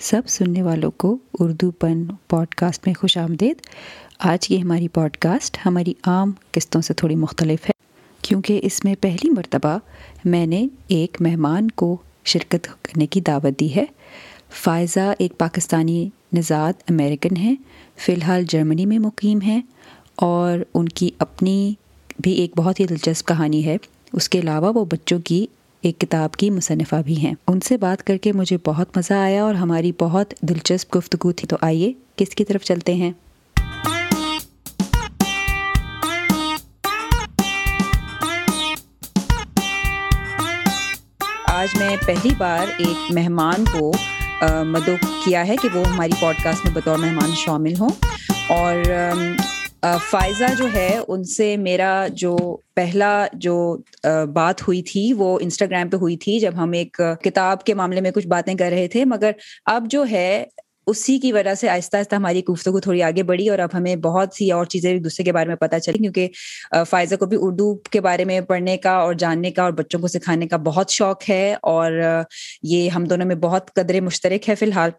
سب سننے والوں کو اردو پن پوڈ کاسٹ میں خوش آمدید۔ آج کی ہماری پوڈ کاسٹ ہماری عام قسطوں سے تھوڑی مختلف ہے۔ کیونکہ اس میں پہلی مرتبہ میں نے ایک مہمان کو شرکت کرنے کی دعوت دی ہے۔ فائزہ ایک پاکستانی نژاد امریکن ہیں، فی الحال جرمنی میں مقیم ہیں اور ان کی اپنی بھی ایک بہت ہی دلچسپ کہانی ہے۔ اس کے علاوہ وہ بچوں کی ایک کتاب کی مصنفہ بھی ہیں۔ ان سے بات کر کے مجھے بہت مزہ آیا اور ہماری بہت دلچسپ گفتگو تھی۔ تو آئیے، کس کی طرف چلتے ہیں؟ آج میں پہلی بار ایک مہمان کو مدعو کیا ہے کہ وہ ہماری پوڈ کاسٹ میں بطور مہمان شامل ہوں۔ اور فائزہ جو ہے، ان سے میرا جو پہلا جو بات ہوئی تھی، وہ انسٹاگرام پہ ہوئی تھی جب ہم ایک کتاب کے معاملے میں کچھ باتیں کر رہے تھے۔ مگر اب جو ہے، اسی کی وجہ سے آہستہ آہستہ ہماری گفتگو تھوڑی آگے بڑھی اور اب ہمیں بہت سی اور چیزیں ایک دوسرے کے بارے میں پتہ چلی۔ کیونکہ فائزہ کو بھی اردو کے بارے میں پڑھنے کا اور جاننے کا اور بچوں کو سکھانے کا بہت شوق ہے اور یہ ہم دونوں میں بہت قدرے مشترک ہے فی الحال۔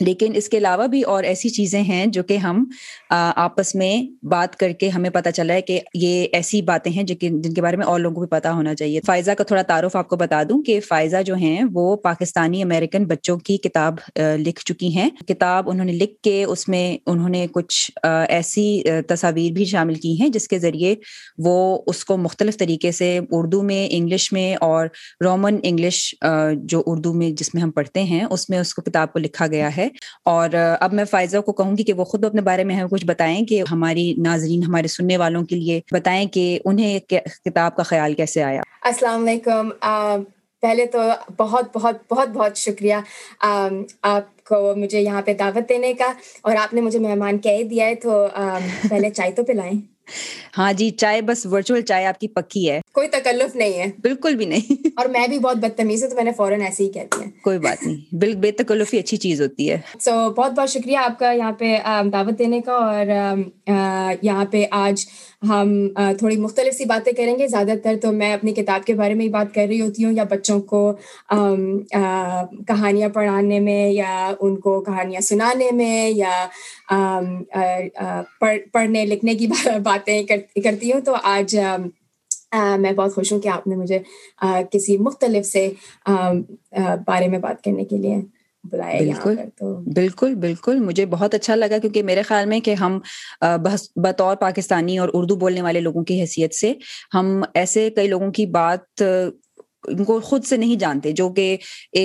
لیکن اس کے علاوہ بھی اور ایسی چیزیں ہیں جو کہ ہم آپس میں بات کر کے ہمیں پتہ چلا ہے کہ یہ ایسی باتیں ہیں جن کے بارے میں اور لوگوں کو بھی پتا ہونا چاہیے۔ فائزہ کا تھوڑا تعارف آپ کو بتا دوں کہ فائزہ جو ہیں وہ پاکستانی امریکن بچوں کی کتاب لکھ چکی ہیں۔ کتاب انہوں نے لکھ کے اس میں انہوں نے کچھ ایسی تصاویر بھی شامل کی ہیں جس کے ذریعے وہ اس کو مختلف طریقے سے اردو میں، انگلش میں اور رومن انگلش جو اردو میں جس میں ہم پڑھتے ہیں، اس میں اس کو کتاب کو لکھا گیا ہے۔ اور اب میں فائزہ کو کہوں گی کہ وہ خود اپنے بارے میں ہمیں کچھ بتائیں کہ ہماری ناظرین ہمارے سننے والوں کے لیے بتائیں کہ انہیں کتاب کا خیال کیسے آیا۔ السلام علیکم۔ پہلے تو بہت بہت بہت بہت شکریہ۔ آپ کو مجھے یہاں پہ دعوت دینے کا اور آپ نے مجھے مہمان کہہ دیا ہے تو پہلے چائے تو پلائیں۔ ہاں جی چائے بس ورچوئل چائے آپ کی پکی ہے۔ کوئی تکلف نہیں ہے۔ بالکل بھی نہیں۔ اور میں بھی بہت بدتمیز ہوں تو میں نے فوراً ایسے ہی کہتی ہیں کوئی بات نہیں۔ بال بے تکلفی اچھی چیز ہوتی ہے۔ سو بہت بہت شکریہ آپ کا یہاں پہ دعوت دینے کا۔ اور یہاں پہ آج ہم تھوڑی مختلف سی باتیں کریں گے۔ زیادہ تر تو میں اپنی کتاب کے بارے میں ہی بات کر رہی ہوتی ہوں یا بچوں کو کہانیاں پڑھانے میں یا ان کو کہانیاں سنانے میں یا پڑھنے لکھنے کی باتیں کرتی ہوں۔ تو آج میں بہت خوش ہوں کہ آپ نے مجھے کسی مختلف سے بارے میں بات کرنے کے لیے بالکل بالکل بالکل مجھے بہت اچھا لگا کیونکہ میرے خیال میں کہ ہم بطور پاکستانی اور اردو بولنے والے لوگوں کی حیثیت سے ہم ایسے کئی لوگوں کی بات ان کو خود سے نہیں جانتے جو کہ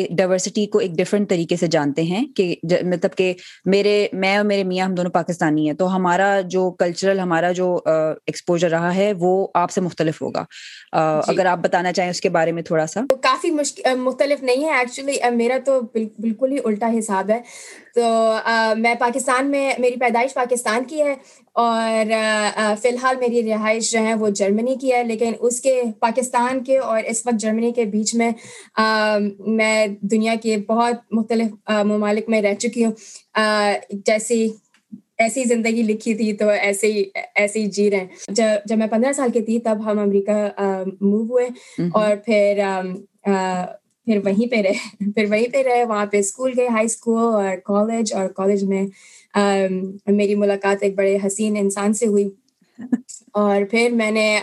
ڈائورسٹی کو ایک ڈفرینٹ طریقے سے جانتے ہیں کہ مطلب کہ میرے میں اور میرے میاں ہم دونوں پاکستانی ہیں تو ہمارا جو کلچرل ہمارا جو ایکسپوجر رہا ہے وہ آپ سے مختلف ہوگا۔ جی۔ اگر آپ بتانا چاہیں اس کے بارے میں تھوڑا سا۔ کافی مختلف نہیں ہے ایکچولی میرا تو بالکل ہی الٹا حساب ہے۔ تو میں پاکستان میں میری پیدائش پاکستان کی ہے اور فی الحال میری رہائش جو ہے وہ جرمنی کی ہے لیکن اس کے پاکستان کے اور اس وقت جرمنی کے بیچ میں میں دنیا کے بہت مختلف ممالک میں رہ چکی ہوں۔ جیسی ایسی زندگی لکھی تھی تو ایسے ہی ایسے ہی جی رہے جب جب میں پندرہ سال کی تھی تب ہم امریکہ موو ہوئے اور پھر پھر وہیں پہ رہے پھر وہیں پہ رہے، وہاں پہ اسکول گئے ہائی اسکول اور کالج اور کالج میں میری ملاقات ایک بڑے حسین انسان سے ہوئی۔ اور پھر میں نے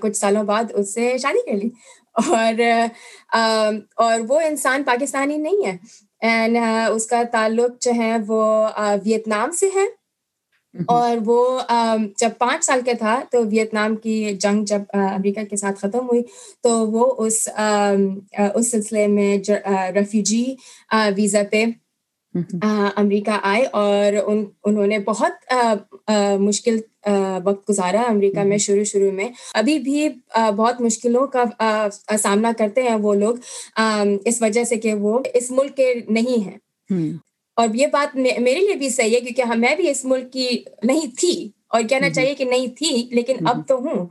کچھ سالوں بعد اس سے شادی کر لی۔ اور اور وہ انسان پاکستانی نہیں ہے۔ اینڈ اس کا تعلق جو ہے وہ ویتنام سے ہے۔ اور وہ جب پانچ سال کا تھا تو ویتنام کی جنگ جب امریکہ کے ساتھ ختم ہوئی تو وہ اس اس سلسلے میں ریفیوجی ویزا پہ امریکہ آئے اور ان انہوں نے بہت مشکل وقت گزارا امریکہ میں شروع شروع میں۔ ابھی بھی بہت مشکلوں کا سامنا کرتے ہیں وہ لوگ اس وجہ سے کہ وہ اس ملک کے نہیں ہیں۔ اور یہ بات میرے لیے بھی صحیح ہے کیونکہ میں بھی اس ملک کی نہیں تھی اور کہنا چاہیے کہ نہیں تھی لیکن اب تو ہوں۔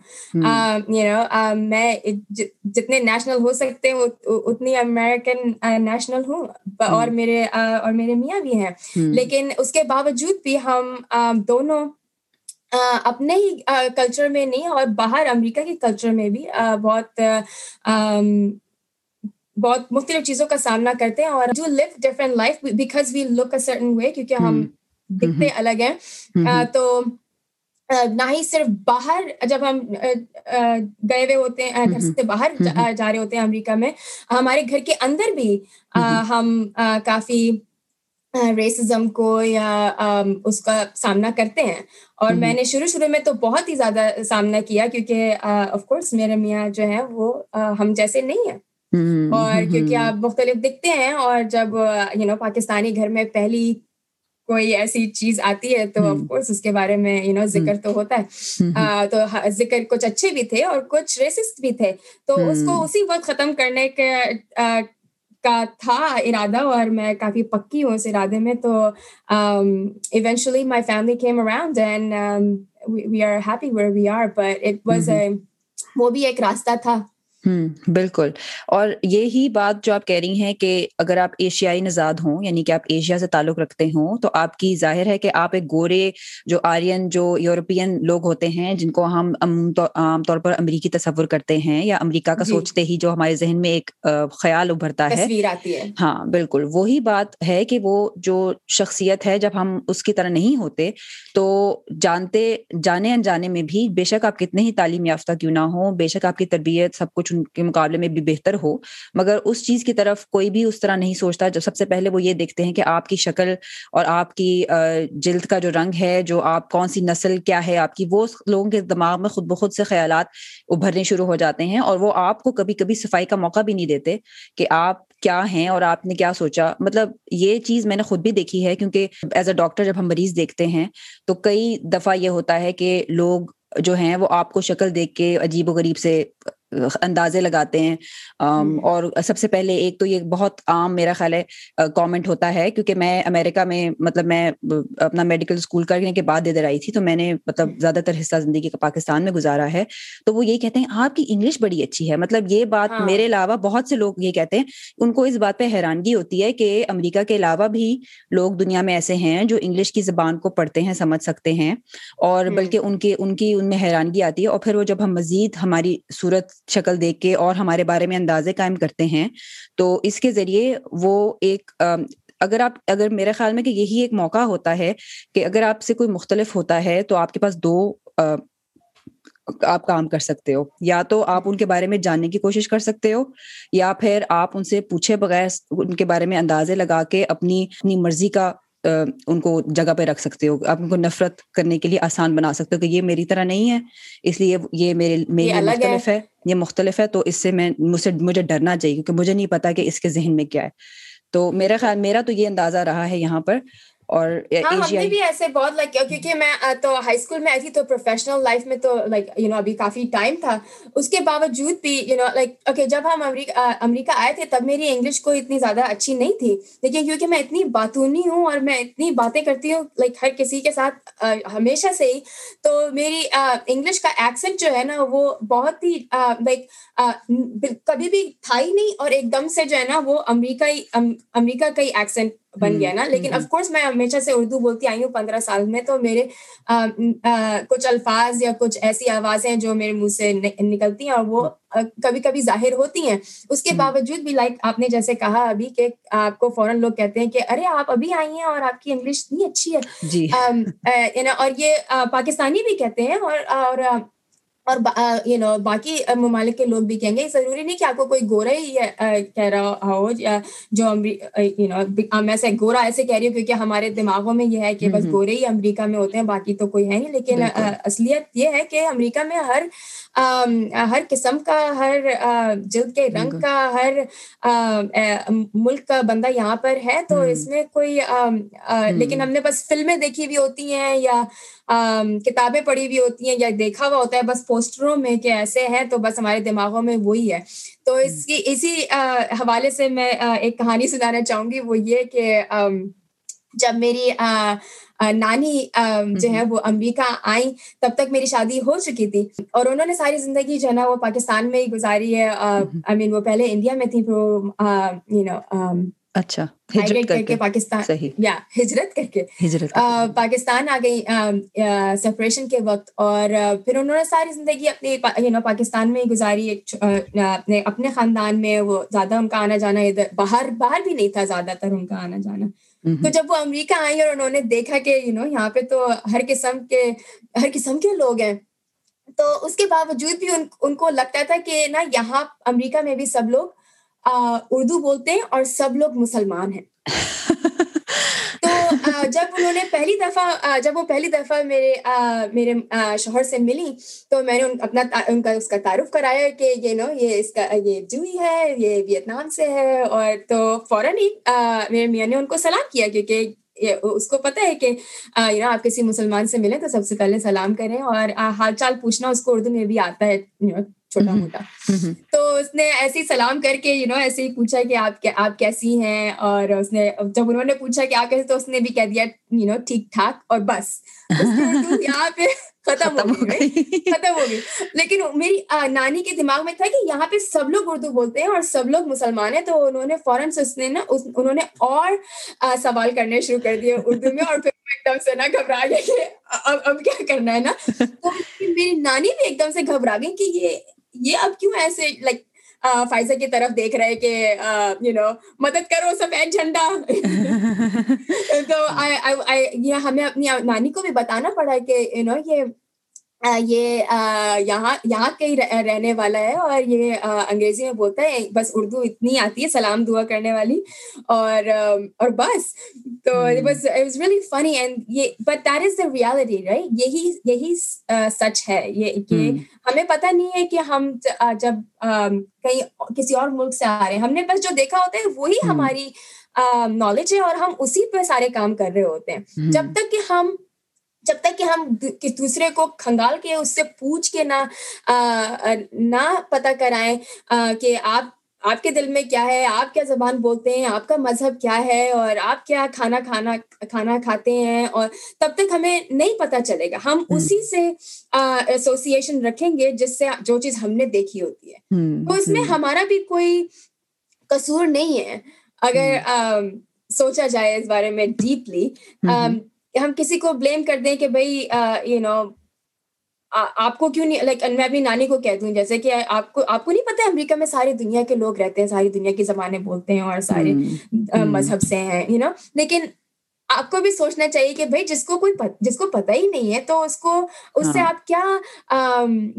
یو نو میں جتنے نیشنل ہو سکتے ہیں اتنی امیرکن نیشنل ہوں۔ اور میرے اور میرے میاں بھی ہیں۔ لیکن اس کے باوجود بھی ہم دونوں اپنے ہی کلچر میں نہیں اور باہر امریکہ کے کلچر میں بھی بہت بہت مختلف چیزوں کا سامنا کرتے ہیں اور جو live different life because we look a certain way کیونکہ ہم دکھتے الگ ہیں۔ تو نہ ہی صرف باہر جب ہم گئے ہوئے ہوتے ہیں گھر سے باہر جا رہے ہوتے ہیں امریکہ میں ہمارے گھر کے اندر بھی ہم کافی ریسزم کو یا اس کا سامنا کرتے ہیں۔ اور میں نے شروع شروع میں تو بہت ہی زیادہ سامنا کیا کیونکہ آف کورس میرے میاں جو ہے وہ ہم جیسے نہیں ہیں۔ اور کیونکہ آپ مختلف دکھتے ہیں اور جب یو نو پاکستانی گھر میں پہلی کوئی ایسی چیز آتی ہے تو آف کورس اس کے بارے میں یو نو ذکر تو ہوتا ہے۔ تو ذکر کچھ اچھے بھی تھے اور کچھ ریسسٹ بھی تھے۔ تو اس کو اسی وقت ختم کرنے کے کا تھا ارادہ اور میں کافی پکی ہوں اس ارادے میں۔ تو eventually my family came around and we are happy where we are but it was وہ بھی ایک راستہ تھا۔ بالکل۔ اور یہی بات جو آپ کہہ رہی ہیں کہ اگر آپ ایشیائی نژاد ہوں یعنی کہ آپ ایشیا سے تعلق رکھتے ہوں تو آپ کی ظاہر ہے کہ آپ ایک گورے جو آرین جو یورپین لوگ ہوتے ہیں جن کو ہم عام طور پر امریکی تصور کرتے ہیں یا امریکہ کا جی. سوچتے ہی جو ہمارے ذہن میں ایک خیال ابھرتا ہے۔ ہاں بالکل۔ وہی بات ہے کہ وہ جو شخصیت ہے جب ہم اس کی طرح نہیں ہوتے تو جانتے جانے انجانے میں بھی بے شک آپ کتنے ہی تعلیم یافتہ کیوں نہ ہو بے شک آپ کی تربیت سب کچھ ان کے مقابلے میں بھی بہتر ہو۔ مگر اس چیز کی طرف کوئی بھی اس طرح نہیں سوچتا۔ جو سب سے پہلے وہ یہ دیکھتے ہیں کہ آپ کی شکل اور آپ کی جلد کا جو رنگ ہے، جو آپ، کون سی نسل کیا ہے، آپ کی، وہ لوگوں کے دماغ میں خود بخود سے خیالات ابھرنے شروع ہو جاتے ہیں اور وہ آپ کو کبھی کبھی صفائی کا موقع بھی نہیں دیتے کہ آپ کیا ہیں اور آپ نے کیا سوچا۔ مطلب یہ چیز میں نے خود بھی دیکھی ہے کیونکہ ایز اے ڈاکٹر جب ہم مریض دیکھتے ہیں تو کئی دفعہ یہ ہوتا ہے کہ لوگ جو ہیں وہ آپ کو شکل دیکھ کے عجیب و غریب سے اندازے لگاتے ہیں۔ اور سب سے پہلے ایک تو یہ بہت عام میرا خیال ہے کامنٹ ہوتا ہے کیونکہ میں امیرکا میں مطلب میں اپنا میڈیکل اسکول کرنے کے بعد ادھر آئی تھی تو میں نے مطلب زیادہ تر حصہ زندگی کا پاکستان میں گزارا ہے۔ تو وہ یہی کہتے ہیں آپ کی انگلش بڑی اچھی ہے۔ مطلب یہ بات ہاں۔ میرے علاوہ بہت سے لوگ یہ کہتے ہیں ان کو اس بات پہ حیرانگی ہوتی ہے کہ امریکہ کے علاوہ بھی لوگ دنیا میں ایسے ہیں جو انگلش کی زبان کو پڑھتے ہیں سمجھ سکتے ہیں۔ اور بلکہ ان کے ان کی ان میں حیرانگی آتی ہے۔ اور پھر وہ جب ہم مزید ہماری صورت شکل دیکھ کے اور ہمارے بارے میں اندازے قائم کرتے ہیں، تو اس کے ذریعے وہ ایک اگر آپ، اگر میرے خیال میں کہ یہی ایک موقع ہوتا ہے کہ اگر آپ سے کوئی مختلف ہوتا ہے تو آپ کے پاس دو آپ کام کر سکتے ہو۔ یا تو آپ ان کے بارے میں جاننے کی کوشش کر سکتے ہو، یا پھر آپ ان سے پوچھے بغیر ان کے بارے میں اندازے لگا کے اپنی اپنی مرضی کا ان کو جگہ پہ رکھ سکتے ہو۔ آپ ان کو نفرت کرنے کے لیے آسان بنا سکتے ہو کہ یہ میری طرح نہیں ہے اس لیے یہ میرے میری مختلف ہے یہ مختلف ہے تو اس سے میں مجھ سے مجھے ڈرنا چاہیے کیونکہ مجھے نہیں پتا کہ اس کے ذہن میں کیا ہے۔ تو میرا خیال میرا تو یہ اندازہ رہا ہے یہاں پر اور ہاں ہم نے بھی ایسے بہت لائک کیونکہ میں تو ہائی اسکول میں آئی تھی تو پروفیشنل لائف میں تو لائک یو نو ابھی کافی ٹائم تھا۔ اس کے باوجود بھی یو نو لائک اوکے جب ہم امریکہ آئے تھے تب میری انگلش کو اتنی زیادہ اچھی نہیں تھی۔ لیکن کیونکہ میں اتنی باتونی ہوں اور میں اتنی باتیں کرتی ہوں لائک ہر کسی کے ساتھ ہمیشہ سے ہی تو میری انگلش کا ایکسنٹ جو ہے نا وہ بہت ہی لائک کبھی بھی تھا ہی نہیں اور ایک دم سے جو ہے نا وہ امریکہ امریکہ کا ہی ایکسنٹ بن گیا نا۔ لیکن اف کورس میں ہمیشہ سے اردو بولتی آئی ہوں پندرہ سال میں تو میرے کچھ الفاظ یا کچھ ایسی آوازیں جو میرے منہ سے نکلتی ہیں اور وہ کبھی کبھی ظاہر ہوتی ہیں۔ اس کے باوجود بھی لائک آپ نے جیسے کہا ابھی کہ آپ کو فوراً لوگ کہتے ہیں کہ ارے آپ ابھی آئی ہیں اور آپ کی انگلش اتنی اچھی ہے۔ جی۔ اور یہ پاکستانی بھی کہتے ہیں اور اور یو نو باقی ممالک کے لوگ بھی کہیں گے ضروری نہیں کہ آپ کو کوئی گورا ہی کہہ رہا ہو یا جو یو نو میں سے گورا ایسے کہہ رہی ہوں کیونکہ ہمارے دماغوں میں یہ ہے کہ بس گورے ہی امریکہ میں ہوتے ہیں باقی تو کوئی ہے نہیں۔ لیکن اصلیت یہ ہے کہ امریکہ میں ہر ہر قسم کا ہر جلد کے رنگ کا ہر ملک کا بندہ یہاں پر ہے۔ تو اس میں کوئی لیکن ہم نے بس فلمیں دیکھی ہوئی ہوتی ہیں یا کتابیں پڑھی ہوئی ہوتی ہیں یا دیکھا ہوا ہوتا ہے بس پوسٹروں میں کہ ایسے ہیں تو بس ہمارے دماغوں میں وہی ہے۔ تو اس کی اسی حوالے سے میں ایک کہانی سنانا چاہوں گی۔ وہ یہ کہ جب میری نانی جو ہے وہ امریکہ آئیں تب تک میری شادی ہو چکی تھی۔ اور انہوں نے ساری زندگی جو ہے نا وہ پاکستان میں ہی گزاری ہے۔ آئی مین وہ پہلے انڈیا میں تھی اچھا ہجرت کر کے پاکستان یا ہجرت کر کے پاکستان آ گئی سپریشن کے وقت اور پھر انہوں نے ساری زندگی اپنی یو نو پاکستان میں گزاری۔ ایک اپنے اپنے خاندان میں وہ زیادہ ان کا آنا جانا ادھر باہر باہر بھی نہیں تھا زیادہ تر ان کا آنا جانا۔ تو جب وہ امریکہ آئی اور انہوں نے دیکھا کہ یو نو یہاں پہ تو ہر قسم کے ہر قسم کے لوگ ہیں۔ تو اس کے باوجود بھی ان کو لگتا تھا کہ نا یہاں امریکہ میں بھی سب لوگ اردو بولتے ہیں اور سب لوگ مسلمان ہیں۔ تو جب انہوں نے پہلی دفعہ جب وہ پہلی دفعہ میرے میرے شوہر سے ملی، تو میں نے اپنا ان کا، اس کا تعارف کرایا کہ یہ نو یہ اس کا، یہ جوئی ہے، یہ ویتنام سے ہے، اور تو فوراً ہی میرے میاں نے ان کو سلام کیا کیونکہ اس کو پتا ہے کہ یو نو آپ کسی مسلمان سے ملیں تو سب سے پہلے سلام کریں اور حال چال پوچھنا اس کو اردو میں بھی آتا ہے چھوٹا موٹا۔ تو اس نے ایسے ہی سلام کر کے یو نو ایسے ہی پوچھا کہ آپ آپ کیسی ہیں؟ اور اس نے جب انہوں نے پوچھا کہ آپ کیسے تو اس نے بھی کہہ دیا یو نو ٹھیک ٹھاک اور بس۔ یہاں پہ ختم ہو گئی ختم ہو گئی۔ لیکن میری نانی کے دماغ میں تھا کہ یہاں پہ سب لوگ اردو بولتے ہیں اور سب لوگ مسلمان ہیں تو انہوں نے فوراً اس نے نا انہوں نے اور سوال کرنے شروع کر دیے اردو میں اور پھر ایک دم سے نا گھبرا کہ اب اب کیا کرنا ہے نا؟ تو میری نانی بھی ایک دم سے گھبرا گئی کہ یہ یہ اب کیوں ایسے لائک فائزہ کی طرف دیکھ رہے کہ یو نو مدد کرو، سفید جھنڈا۔ تو ہمیں اپنی نانی کو بھی بتانا پڑا کہ یو نو یہ یہ یہاں یہاں کہیں رہنے والا ہے اور یہ انگریزی میں بولتا ہے بس اردو اتنی آتی ہے سلام دعا کرنے والی اور اور بس۔ تو بس واز ریئلی فنی اینڈ یہ but that is the reality right یہی یہی سچ ہے۔ یہ کہ ہمیں پتہ نہیں ہے کہ ہم جب کہیں کسی اور ملک سے آ رہے ہیں ہم نے بس جو دیکھا ہوتا ہے وہی ہماری نالج ہے اور ہم اسی پہ سارے کام کر رہے ہوتے ہیں۔ جب تک کہ ہم جب تک کہ ہم دوسرے کو کھنگال کے اس سے پوچھ کے نہ نہ پتہ کرائیں کہ آپ آپ کے دل میں کیا ہے آپ کیا زبان بولتے ہیں آپ کا مذہب کیا ہے اور آپ کیا کھانا کھانا کھانا کھاتے ہیں اور تب تک ہمیں نہیں پتہ چلے گا۔ ہم اسی سے ایسوسیشن رکھیں گے جس سے جو چیز ہم نے دیکھی ہوتی ہے۔ تو اس میں ہمارا بھی کوئی قصور نہیں ہے۔ اگر سوچا جائے اس بارے میں ڈیپلی ہم کسی کو بلیم کر دیں کہ بھائی یو نو آپ کو کیوں نہیں لائک میں اپنی نانی کو کہہ دوں جیسے کہ آپ کو آپ کو نہیں پتا امریکہ میں ساری دنیا کے لوگ رہتے ہیں ساری دنیا کی زبانیں بولتے ہیں اور سارے مذہب سے ہیں یو نو لیکن آپ کو بھی سوچنا چاہیے کہ بھائی جس کو کوئی جس کو پتہ ہی نہیں ہے تو اس کو اس سے آپ کیا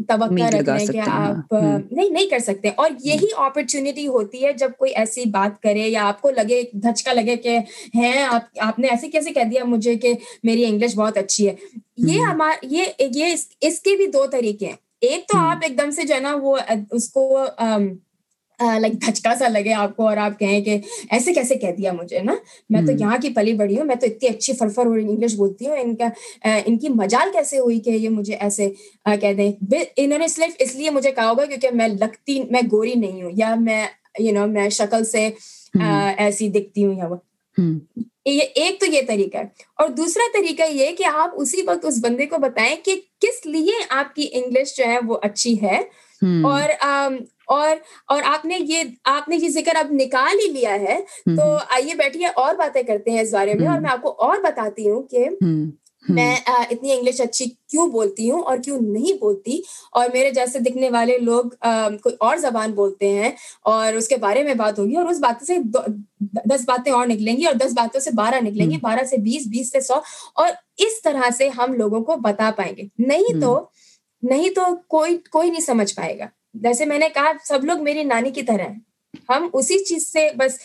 توقع رکھ رہے ہیں کہ آپ نہیں نہیں کر سکتے۔ اور یہی اپرچونیٹی ہوتی ہے جب کوئی ایسی بات کرے یا آپ کو لگے دھچکا لگے کہ ہیں آپ آپ نے ایسے کیسے کہہ دیا مجھے کہ میری انگلش بہت اچھی ہے۔ یہ ہمار یہ یہ اس کے بھی دو طریقے ہیں۔ ایک تو آپ ایک دم سے جو ہے نا وہ اس کو لائک دھچکا سا لگے آپ کو اور آپ کہیں کہ ایسے کیسے کہہ دیا مجھے نا؟ میں تو یہاں کی پلی بڑی ہوں میں تو اتنی اچھی فرفر اور انگلش بولتی ہوں ان کا ان کی مجال کیسے ہوئی کہ یہ مجھے ایسے کہہ دیں؟ انہوں نے صرف اس لیے مجھے کہا ہوگا کیونکہ میں لگتی میں گوری نہیں ہوں یا میں یو نو میں شکل سے ایسی دکھتی ہوں یا وہ۔ یہ ایک تو یہ طریقہ ہے اور دوسرا طریقہ یہ کہ آپ اسی وقت اس بندے کو بتائیں کہ کس لیے آپ کی انگلش جو ہے وہ اچھی ہے۔ اور اور اور آپ نے یہ آپ نے یہ ذکر اب نکال ہی لیا ہے تو آئیے بیٹھیے اور باتیں کرتے ہیں اس بارے میں اور میں آپ کو اور بتاتی ہوں کہ میں اتنی انگلش اچھی کیوں بولتی ہوں اور کیوں نہیں بولتی؟ اور میرے جیسے دکھنے والے لوگ کوئی اور زبان بولتے ہیں اور اس کے بارے میں بات ہوگی اور اس بات سے دس باتیں اور نکلیں گی اور دس باتوں سے بارہ نکلیں گی بارہ سے بیس بیس سے سو اور اس طرح سے ہم لوگوں کو بتا پائیں گے۔ نہیں تو نہیں تو کوئی کوئی نہیں سمجھ پائے گا۔ جیسے میں نے کہا سب لوگ میری نانی کی طرح ہیں۔ ہم اسی چیز سے بس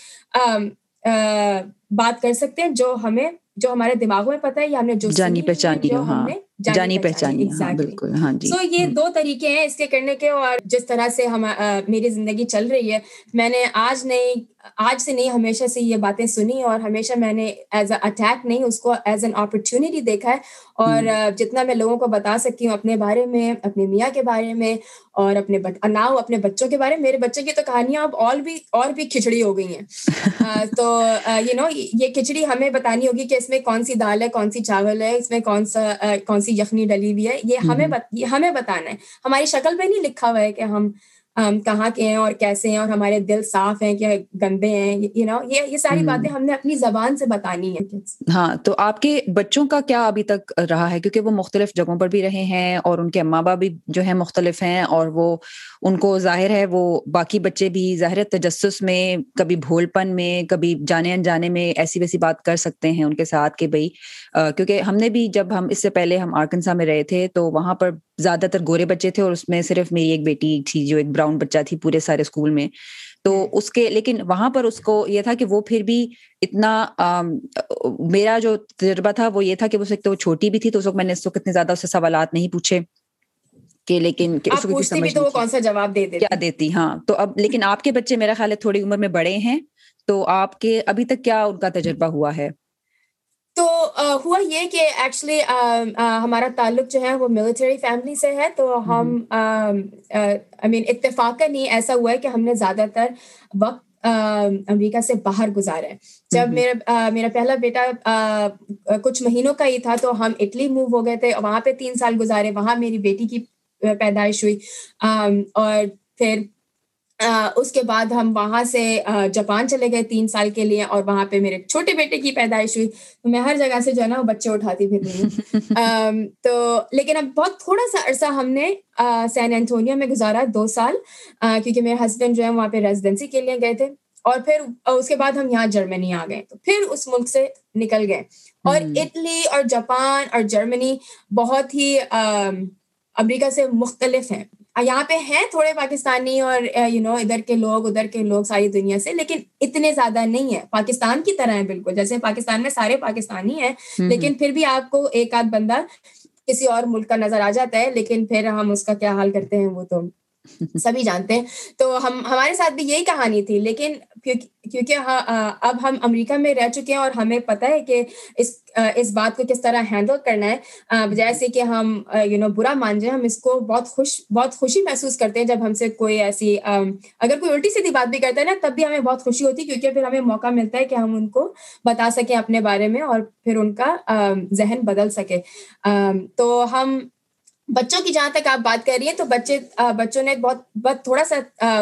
بات کر سکتے ہیں جو ہمیں جو ہمارے دماغوں میں پتا ہے یا ہم نے جو جانی پہچانی جانی پہچانی بالکل ہاں جی سو یہ دو طریقے ہیں اس کے کرنے کے اور جس طرح سے ہم میری زندگی چل رہی ہے۔ میں نے آج نہیں آج سے نہیں ہمیشہ سے یہ باتیں سنی اور ہمیشہ میں نے ایز اے اٹیک نہیں اس کو ایز این اپرچونیٹی دیکھا ہے۔ اور جتنا میں لوگوں کو بتا سکتی ہوں اپنے بارے میں اپنے میاں کے بارے میں اور اپنے ناؤ اپنے بچوں کے بارے میں میرے بچے کی تو کہانیاں اب اور بھی اور بھی کھچڑی ہو گئی ہیں۔ تو یو نو یہ کھچڑی ہمیں بتانی ہوگی کہ اس میں کون سی دال ہے کون سی چاول ہے اس میں کون سا کون سی یخنی ڈلی ہوئی ہے یہ ہمیں ہمیں بتانا ہے۔ ہماری شکل پہ نہیں لکھا ہوا ہے کہ ہم کہاں کے ہیں اور کیسے ہیں اور ہمارے دل صاف ہیں کہ گندے ہیں یو نو یہ یہ ساری باتیں ہم نے اپنی زبان سے بتانی ہے ہاں تو آپ کے بچوں کا کیا ابھی تک رہا ہے؟ کیونکہ وہ مختلف جگہوں پر بھی رہے ہیں اور ان کے اماں باپ بھی جو ہے مختلف ہیں اور وہ ان کو ظاہر ہے وہ باقی بچے بھی ظاہر تجسس میں کبھی بھول پن میں کبھی جانے انجانے میں ایسی ویسی بات کر سکتے ہیں ان کے ساتھ کہ بھائی کیونکہ ہم نے بھی جب ہم اس سے پہلے ہم آرکنسا میں رہے تھے تو وہاں پر زیادہ تر گورے بچے تھے اور اس میں صرف میری ایک بیٹی تھی جو ایک براؤن بچہ تھی پورے سارے اسکول میں۔ تو اس کے لیکن وہاں پر اس کو یہ تھا کہ وہ پھر بھی اتنا میرا جو تجربہ تھا وہ یہ تھا کہ وقت وہ چھوٹی بھی تھی تو اس وقت میں نے اس وقت اتنے زیادہ اس سے سوالات نہیں پوچھے۔ کہ لیکن کیا دیتی؟ ہاں تو اب لیکن آپ کے بچے میرا خیال ہے تھوڑی عمر میں بڑے ہیں تو آپ کے ابھی تک کیا ان کا تجربہ ہوا ہے؟ تو ہوا یہ کہ ایکچولی ہمارا تعلق جو ہے وہ ملٹری فیملی سے ہے تو ہم آئی مین اتفاق نہیں ایسا ہوا ہے کہ ہم نے زیادہ تر وقت امریکہ سے باہر گزارا ہے۔ جب میرا میرا پہلا بیٹا کچھ مہینوں کا ہی تھا تو ہم اٹلی موو ہو گئے تھے وہاں پہ تین سال گزارے وہاں میری بیٹی کی پیدائش ہوئی اور پھر اس کے بعد ہم وہاں سے جاپان چلے گئے تین سال کے لیے اور وہاں پہ میرے چھوٹے بیٹے کی پیدائش ہوئی تو میں ہر جگہ سے جو ہے نا بچے اٹھاتی پھر رہی تو لیکن اب بہت تھوڑا سا عرصہ ہم نے سین اینتھونیا میں گزارا دو سال۔ کیونکہ میرے ہسبینڈ جو ہے وہاں پہ ریزیڈینسی کے لیے گئے تھے۔ اور پھر اس کے بعد ہم یہاں جرمنی آ گئے۔ تو پھر اس ملک سے نکل گئے۔ اور اٹلی اور جاپان اور جرمنی بہت ہی امریکہ سے مختلف ہیں۔ یہاں پہ ہیں تھوڑے پاکستانی اور یو نو ادھر کے لوگ ادھر کے لوگ ساری دنیا سے لیکن اتنے زیادہ نہیں ہے پاکستان کی طرح ہے بالکل۔ جیسے پاکستان میں سارے پاکستانی ہیں لیکن پھر بھی آپ کو ایک آدھ بندہ کسی اور ملک کا نظر آ جاتا ہے لیکن پھر ہم اس کا کیا حال کرتے ہیں وہ تو سبھی جانتے ہیں۔ تو ہم، ہمارے ساتھ بھی یہی کہانی تھی، لیکن کیونکہ ہاں، اب ہم امریکہ میں رہ چکے ہیں اور ہمیں پتہ ہے کہ اس اس بات کو کس طرح ہینڈل کرنا ہے۔ بجائے سے کہ ہم یو نو برا مان جائیں، ہم اس کو بہت خوش، بہت خوشی محسوس کرتے ہیں جب ہم سے کوئی ایسی اگر کوئی الٹی سیدھی بات بھی کرتا ہے نا، تب بھی ہمیں بہت خوشی ہوتی ہے، کیونکہ پھر ہمیں موقع ملتا ہے کہ ہم ان کو بتا سکیں اپنے بارے میں اور پھر ان کا ذہن بدل سکے۔ تو ہم بچوں کی جہاں تک آپ بات کر رہی ہیں تو بچے بچوں نے بہت بہت تھوڑا سا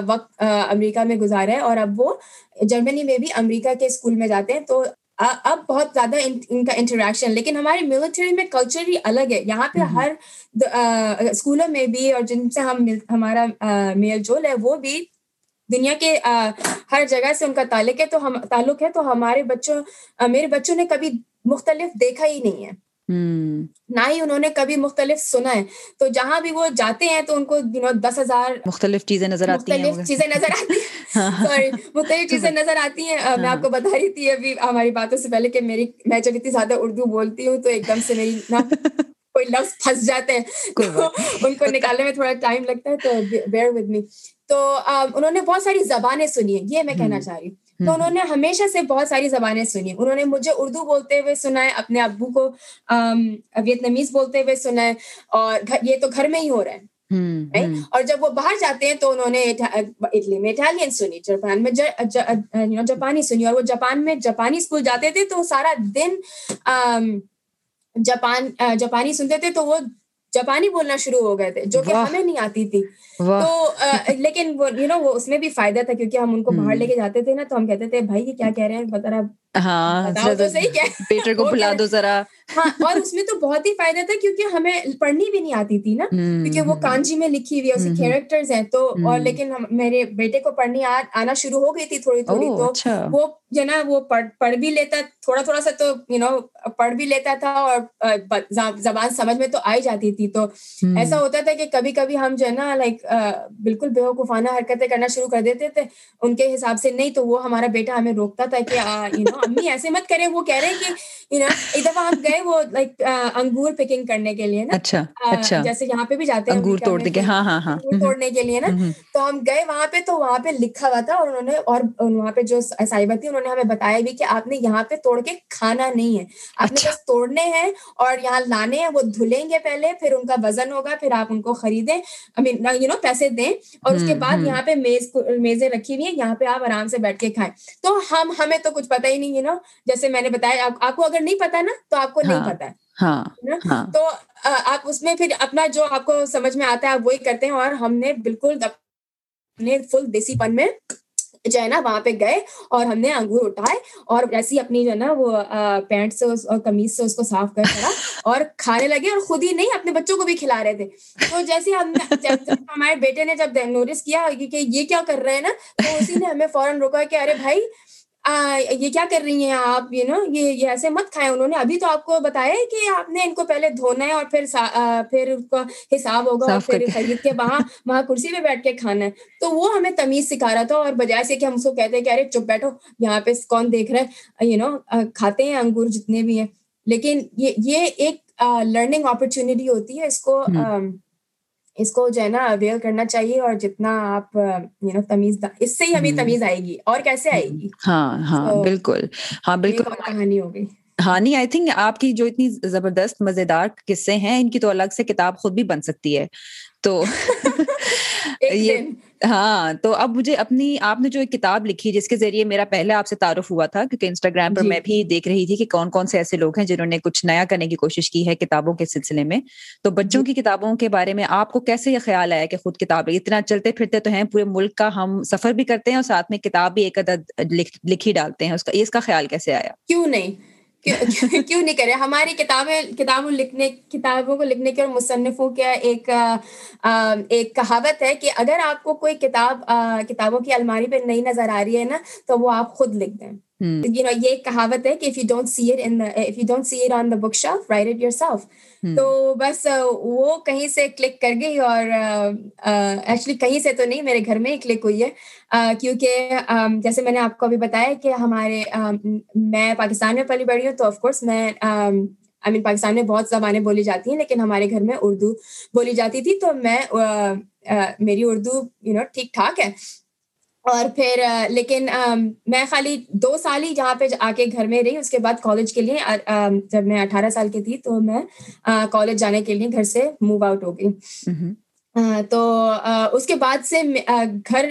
وقت امریکہ میں گزارا ہے اور اب وہ جرمنی میں بھی امریکہ کے اسکول میں جاتے ہیں۔ تو اب بہت زیادہ ان کا انٹریکشن لیکن ہماری ملٹری میں کلچر ہی الگ ہے۔ یہاں پہ ہر اسکولوں میں بھی اور جن سے ہم ہمارا میل جول ہے وہ بھی دنیا کے ہر جگہ سے ان کا تعلق ہے۔ تو ہم تعلق ہے تو ہمارے بچوں میرے بچوں نے کبھی مختلف دیکھا ہی نہیں ہے۔ نہ ہی انہوں نے کبھی مختلف سنا ہے۔ تو جہاں بھی وہ جاتے ہیں تو ان کو دس ہزار مختلف چیزیں نظر آتی ہیں۔ مختلف چیزیں نظر آتی ہیں۔ سوری مختلف چیزیں نظر آتی ہیں۔ میں آپ کو بتا رہی تھی ابھی ہماری باتوں سے پہلے کہ میری میں جب اتنی زیادہ اردو بولتی ہوں تو ایک دم سے میری نہ کوئی لفظ پھنس جاتے ہیں۔ ان کو نکالنے میں تھوڑا ٹائم لگتا ہے تو بیئر ود می تو انہوں نے بہت ساری زبانیں سنی ہیں۔ یہ میں کہنا چاہ رہی ہوں۔ تو انہوں نے ہمیشہ سے بہت ساری زبانیں سنی انہوں نے مجھے اردو بولتے ہوئے سنا ہے اپنے ابو کو ویتنامیز بولتے ہوئے سنا ہے اور یہ تو گھر میں ہی ہو رہا ہے۔ اور جب وہ باہر جاتے ہیں تو انہوں نے اٹلی میں اٹالین سنی جاپان میں جاپانی سنی۔ اور وہ جاپان میں جاپانی اسکول جاتے تھے تو سارا دن جاپان جاپانی سنتے تھے تو وہ جاپانی بولنا شروع ہو گئے تھے جو کہ ہمیں نہیں آتی تھی۔ تو لیکن وہ یو نو وہ اس میں بھی فائدہ تھا کیونکہ ہم ان کو باہر لے کے جاتے تھے نا تو ہم کہتے تھے بھائی یہ کیا کہہ رہے ہیں؟ بتا رہا ہاں پیٹر کو بلا دو ذرا۔ ہاں اور اس میں تو بہت ہی فائدہ تھا کیونکہ ہمیں پڑھنی بھی نہیں آتی تھی نا کیونکہ وہ کانجی میں لکھی ہوئی ہے کیریکٹرز ہیں۔ تو اور لیکن میرے بیٹے کو پڑھنی آنا شروع ہو گئی تھی تھوڑی تھوڑی۔ تو اچھا۔ وہ جو نا وہ پڑھ بھی لیتا تھوڑا تھوڑا سا تو یو نو پڑھ بھی لیتا تھا اور زبان سمجھ میں تو آئی جاتی تھی۔ تو ایسا ہوتا تھا کہ کبھی کبھی ہم جو ہے نا لائک بالکل بے وقوفانہ حرکتیں کرنا شروع کر دیتے تھے ان کے حساب سے نہیں تو وہ ہمارا بیٹا ہمیں روکتا تھا کہ یو نو امی ایسے مت کرے وہ کہہ رہے کہ یو نو ایک دفعہ ہم گئے وہ لائک انگور پکنگ کرنے کے لیے نا۔ اچھا اچھا۔ جیسے یہاں پہ بھی جاتے ہیں انگور توڑنے کے ہاں ہاں ہاں۔ توڑنے کے لیے نا۔ تو ہم گئے وہاں پہ تو وہاں پہ لکھا ہوا تھا اور انہوں نے اور وہاں پہ جو صاحبہ تھی انہوں نے ہمیں بتایا بھی کہ آپ نے یہاں پہ توڑ کے کھانا نہیں ہے۔ آپ نے بس توڑنے ہیں اور یہاں لانے ہیں وہ دھلیں گے پہلے پھر ان کا وزن ہوگا پھر آپ ان کو خریدیں۔ یو نو پیسے دیں اور اس کے بعد یہاں پہ میز میزیں رکھی ہوئی ہیں یہاں پہ آپ آرام سے بیٹھ کے کھائیں۔ تو ہم ہمیں تو کچھ پتا ہی نہیں ہے نا جیسے میں نے بتایا آپ کو اگر نہیں پتا نا تو آپ کو نہیں پتا ہے تو آپ اس میں پھر اپنا جو آپ کو سمجھ میں آتا ہے آپ وہی کرتے ہیں اور ہم نے بالکل نے فل دیسی پن میں جو ہے نا، وہاں پہ گئے اور ہم نے انگور اٹھائے اور ایسی اپنی جو ہے نا وہ پینٹ سے اور کمیز سے اس کو صاف کر کرا اور کھانے لگے اور خود ہی نہیں، اپنے بچوں کو بھی کھلا رہے تھے۔ تو جیسے ہم ہمارے بیٹے نے جب نوٹس کیا کہ یہ کیا کر رہے ہیں نا، تو اسی نے ہمیں فوراً روکا کہ ارے بھائی یہ کیا کر رہی ہیں آپ؟ یہ نا یہ ایسے مت کھائیں۔ انہوں نے ابھی تو آپ کو بتایا کہ آپ نے ان کو پہلے دھونا ہے اور پھر پھر اس کا حساب ہوگا اور پھر خرید کے وہاں وہاں کرسی پہ بیٹھ کے کھانا ہے۔ تو وہ ہمیں تمیز سکھا رہا تھا اور بجائے سے کہ ہم اس کو کہتے ہیں کہ ارے چپ بیٹھو یہاں پہ کون دیکھ رہا ہے؟ یو نو کھاتے ہیں انگور جتنے بھی ہیں۔ لیکن یہ یہ ایک لرننگ اپرچونیٹی ہوتی ہے۔ اس کو اس کو جو ہے نا اویئر کرنا چاہیے اور جتنا آپ یو نو تمیز اس سے ہی ہمیں تمیز آئے گی۔ اور کیسے آئے گی؟ ہاں ہاں بالکل۔ ہاں بالکل۔ کہانی ہوگی ہاں نہیں آئی تھنک آپ کی جو اتنی زبردست مزیدار قصے ہیں ان کی تو الگ سے کتاب خود بھی بن سکتی ہے۔ تو ہاں تو اب مجھے اپنی آپ نے جو ایک کتاب لکھی جس کے ذریعے میرا پہلے آپ سے تعارف ہوا تھا کیونکہ انسٹاگرام پر میں بھی دیکھ رہی تھی کہ کون کون سے ایسے لوگ ہیں جنہوں نے کچھ نیا کرنے کی کوشش کی ہے کتابوں کے سلسلے میں۔ تو بچوں کی کتابوں کے بارے میں آپ کو کیسے یہ خیال آیا کہ خود کتاب اتنا چلتے پھرتے تو ہیں پورے ملک کا ہم سفر بھی کرتے ہیں اور ساتھ میں کتاب بھی ایک عدد لکھی ڈالتے ہیں اس کا اس کا خیال کیسے آیا؟ کیوں نہیں؟ کیوں نہیں کرے؟ ہماری کتابیں کتابوں لکھنے کتابوں کو لکھنے کے اور مصنفوں کا ایک ایک کہاوت ہے کہ اگر آپ کو کوئی کتاب کتابوں کی الماری پہ نہیں نظر آ رہی ہے نا، تو وہ آپ خود لکھ دیں۔ یو نو یہ کہاوت ہے کہ if you don't see it in if you don't see it on the bookshelf write it yourself تو بس وہ کہیں سے کلک کر گئی اور ایکچولی کہیں سے تو نہیں میرے گھر میں ہی کلک ہوئی ہے کیونکہ جیسے میں نے آپ کو ابھی بتایا کہ ہمارے میں پاکستان میں پلی بڑھی ہوں تو آف کورس میں آئی مین پاکستان میں بہت زبانیں بولی جاتی ہیں لیکن ہمارے گھر میں اردو بولی جاتی تھی تو میں میری اردو یو نو ٹھیک ٹھاک ہے اور پھر لیکن میں خالی دو سال ہی جہاں پہ آ کے گھر میں رہی اس کے بعد کالج کے لیے جب میں اٹھارہ سال کی تھی تو میں کالج جانے کے لیے گھر سے موو آؤٹ ہو گئی۔ تو اس کے بعد سے گھر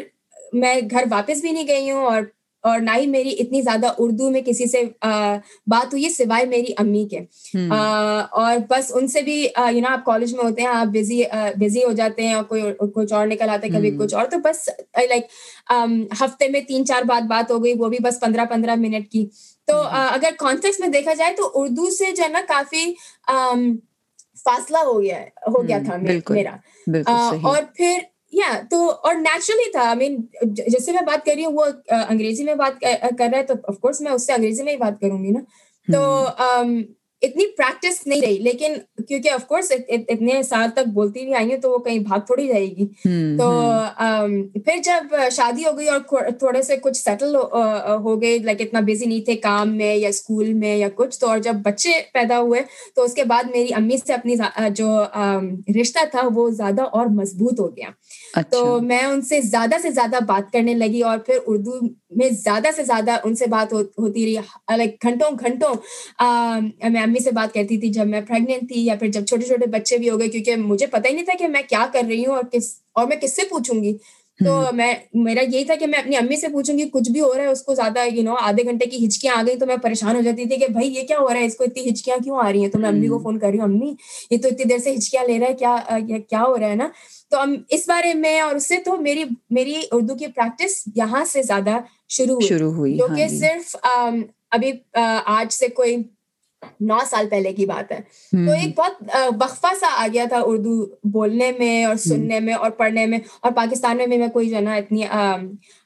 میں گھر واپس بھی نہیں گئی ہوں اور اور نہ ہی میری اتنی زیادہ اردو میں کسی سے بات ہوئی سوائے میری امی کے۔ اور بس ان سے بھی یو نو آپ کالج میں ہوتے ہیں آپ بزی بزی ہو جاتے ہیں اور کوئی کچھ اور نکل آتے کبھی کچھ اور تو بس لائک ہفتے میں تین چار بات بات ہو گئی وہ بھی بس پندرہ پندرہ منٹ کی۔ تو اگر کانٹیکس میں دیکھا جائے تو اردو سے جو ہے نا کافی فاصلہ ہو گیا ہو گیا تھا میرا۔ اور پھر یا تو اور نیچرلی تھا. آئی مین جس سے میں بات کر رہی ہوں وہ انگریزی میں بات کر رہا ہے تو آف کورس میں اس سے انگریزی میں ہی بات کروں گی نا. تو اتنی پریکٹس نہیں رہی. لیکن کیونکہ آف کورس اتنے سال تک بولتی بھی آئی ہوں تو وہ کہیں بھاگ تھوڑی جائے گی. تو پھر جب شادی ہو گئی اور تھوڑے سے کچھ سیٹل ہو گئے لائک اتنا بزی نہیں تھے کام میں یا اسکول میں یا کچھ تو اور جب بچے پیدا ہوئے تو اس کے بعد میری امی سے اپنی جو رشتہ تھا وہ زیادہ اور مضبوط ہو گیا. تو میں ان سے زیادہ سے زیادہ بات کرنے لگی اور پھر اردو میں زیادہ سے زیادہ ان سے بات ہوتی رہی۔ لائک گھنٹوں گھنٹوں میں امی سے بات کرتی تھی جب میں پریگنٹ تھی یا پھر جب چھوٹے چھوٹے بچے بھی ہو گئے کیونکہ مجھے پتہ ہی نہیں تھا کہ میں کیا کر رہی ہوں اور کس اور میں کس سے پوچھوں گی۔ تو میں میرا یہی تھا کہ میں اپنی امی سے پوچھوں گی کچھ بھی ہو رہا ہے اس کو زیادہ یو نو آدھے گھنٹے کی ہچکیاں آ گئی تو میں پریشان ہو جاتی تھی کہ بھائی یہ کیا ہو رہا ہے؟ اس کو اتنی ہچکیاں کیوں آ رہی ہیں؟ تو میں امی کو فون کر رہی ہوں امی یہ تو اتنی دیر سے ہچکیاں لے رہا ہے کیا کیا ہو رہا ہے نا؟ تو اس بارے میں اور اس سے تو میری میری اردو کی پریکٹس یہاں سے زیادہ شروع شروع ہوئی جو کہ صرف ابھی آج سے کوئی نو سال پہلے کی بات ہے۔ تو ایک بہت وقفہ سا آ گیا تھا اردو بولنے میں اور سننے میں اور پڑھنے میں۔ اور پاکستان میں بھی میں کوئی جو ہے نا اتنی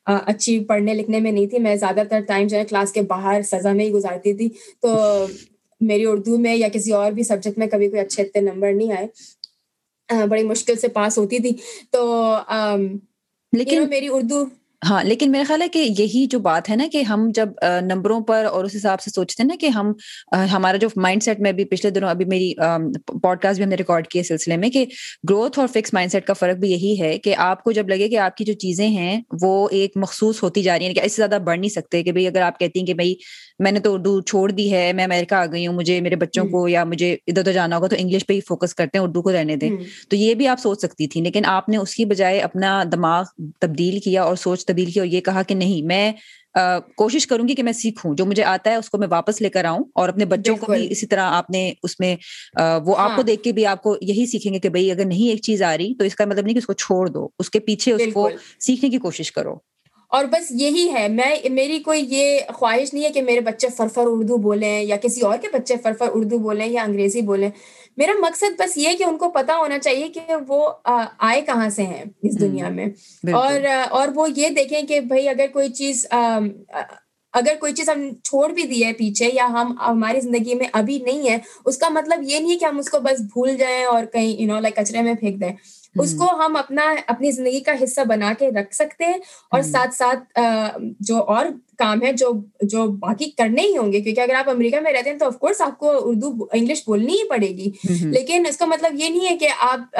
اچھی پڑھنے لکھنے میں نہیں تھی۔ میں زیادہ تر ٹائم جو ہے کلاس کے باہر سزا میں ہی گزارتی تھی۔ تو میری اردو میں یا کسی اور بھی سبجیکٹ میں کبھی کوئی اچھے اتنے نمبر نہیں آئے۔ بڑی مشکل سے پاس ہوتی تھی۔ تو لیکن میری اردو ہاں لیکن میرا خیال ہے کہ یہی جو بات ہے نا کہ ہم جب نمبروں پر اور اس حساب سے سوچتے ہیں نا کہ ہم ہمارا جو مائنڈ سیٹ میں بھی پچھلے دنوں ابھی میری پوڈ کاسٹ بھی ہم نے ریکارڈ کیے سلسلے میں کہ گروتھ اور فکس مائنڈ سیٹ کا فرق بھی یہی ہے کہ آپ کو جب لگے کہ آپ کی جو چیزیں ہیں وہ ایک مخصوص ہوتی جا رہی ہیں کہ اس سے زیادہ بڑھ نہیں سکتے کہ بھائی اگر آپ کہتی ہیں کہ بھائی میں نے تو اردو چھوڑ دی ہے میں امیرکا آ گئی ہوں مجھے میرے بچوں کو یا مجھے ادھر ادھر جانا ہوگا تو انگلش پہ ہی فوکس کرتے ہیں اردو کو رہنے دیں۔ تو یہ بھی آپ سوچ سکتی تھی لیکن آپ نے اس کی بجائے اپنا دماغ تبدیل کیا اور سوچ تبدیل کی اور یہ کہا کہ نہیں میں کوشش کروں گی کہ میں سیکھوں جو مجھے آتا ہے اس کو میں واپس لے کر آؤں اور اپنے بچوں کو بھی اسی طرح آپ نے اس میں وہ آپ کو ہاں۔ دیکھ کے بھی آپ کو یہی سیکھیں گے کہ بھائی اگر نہیں ایک چیز آ رہی تو اس کا مطلب نہیں کہ اس کو چھوڑ دو اس کے پیچھے اس کو سیکھنے کی کوشش کرو۔ اور بس یہی ہے میں میری کوئی یہ خواہش نہیں ہے کہ میرے بچے فرفر اردو بولیں یا کسی اور کے بچے فرفر اردو بولیں یا انگریزی بولیں۔ میرا مقصد بس یہ کہ ان کو پتا ہونا چاہیے کہ وہ آئے کہاں سے ہیں اس دنیا میں۔ اور اور وہ یہ دیکھیں کہ بھائی اگر کوئی چیز اگر کوئی چیز ہم چھوڑ بھی دی ہے پیچھے یا ہم ہماری زندگی میں ابھی نہیں ہے اس کا مطلب یہ نہیں ہے کہ ہم اس کو بس بھول جائیں اور کہیں یو نو لائک کچرے میں پھینک دیں۔ اس کو ہم اپنا اپنی زندگی کا حصہ بنا کے رکھ سکتے ہیں اور ساتھ ساتھ جو اور کام ہے جو جو باقی کرنے ہی ہوں گے کیونکہ اگر آپ امریکہ میں رہتے ہیں تو آف کورس آپ کو اردو انگلش بولنی ہی پڑے گی۔ لیکن اس کا مطلب یہ نہیں ہے کہ آپ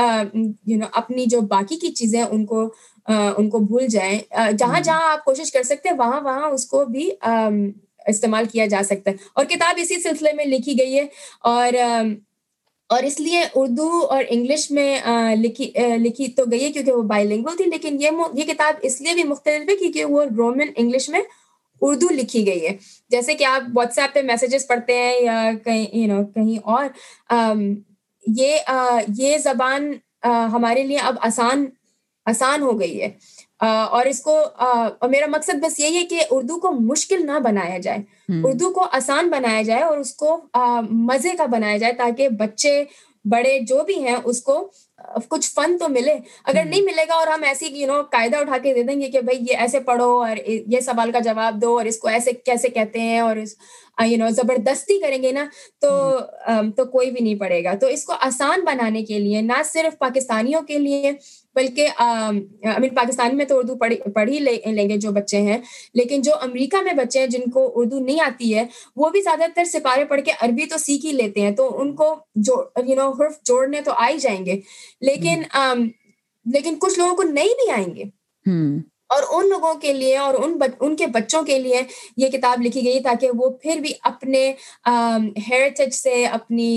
یو نو اپنی جو باقی کی چیزیں ان کو ان کو بھول جائیں۔ جہاں جہاں آپ کوشش کر سکتے ہیں وہاں وہاں اس کو بھی استعمال کیا جا سکتا ہے۔ اور کتاب اسی سلسلے میں لکھی گئی ہے اور اور اس لیے اردو اور انگلش میں لکھی لکھی تو گئی ہے کیونکہ وہ بائی لینگویج تھی، لیکن یہ یہ کتاب اس لیے بھی مختلف ہے کیونکہ وہ رومن انگلش میں اردو لکھی گئی ہے۔ جیسے کہ آپ واٹس ایپ پہ میسیجز پڑھتے ہیں یا کہیں یو نو کہیں اور یہ یہ زبان ہمارے لیے اب آسان آسان ہو گئی ہے۔ اور اس کو اور میرا مقصد بس یہی ہے کہ اردو کو مشکل نہ بنایا جائے۔ اردو کو آسان بنایا جائے اور اس کو مزے کا بنایا جائے تاکہ بچے بڑے جو بھی ہیں اس کو کچھ فن تو ملے۔ اگر نہیں ملے گا اور ہم ایسی یو نو قاعدہ اٹھا کے دے دیں گے کہ بھائی یہ ایسے پڑھو اور یہ سوال کا جواب دو اور اس کو ایسے کیسے کہتے ہیں اور یو نو زبردستی کریں گے نا تو تو کوئی بھی نہیں پڑے گا۔ تو اس کو آسان بنانے کے لیے نہ صرف پاکستانیوں کے لیے بلکہ پاکستان میں تو اردو پڑھی پڑھ ہی لیں گے جو بچے ہیں۔ لیکن جو امریکہ میں بچے ہیں جن کو اردو نہیں آتی ہے وہ بھی زیادہ تر سپارے پڑھ کے عربی تو سیکھ ہی لیتے ہیں۔ تو ان کو جو یو نو حرف جوڑنے تو آ ہی جائیں گے۔ لیکن لیکن کچھ لوگوں کو نہیں بھی آئیں گے۔ اور ان لوگوں کے لیے اور ان ان کے بچوں کے لیے یہ کتاب لکھی گئی تاکہ وہ پھر بھی اپنے ہیریٹیج سے اپنی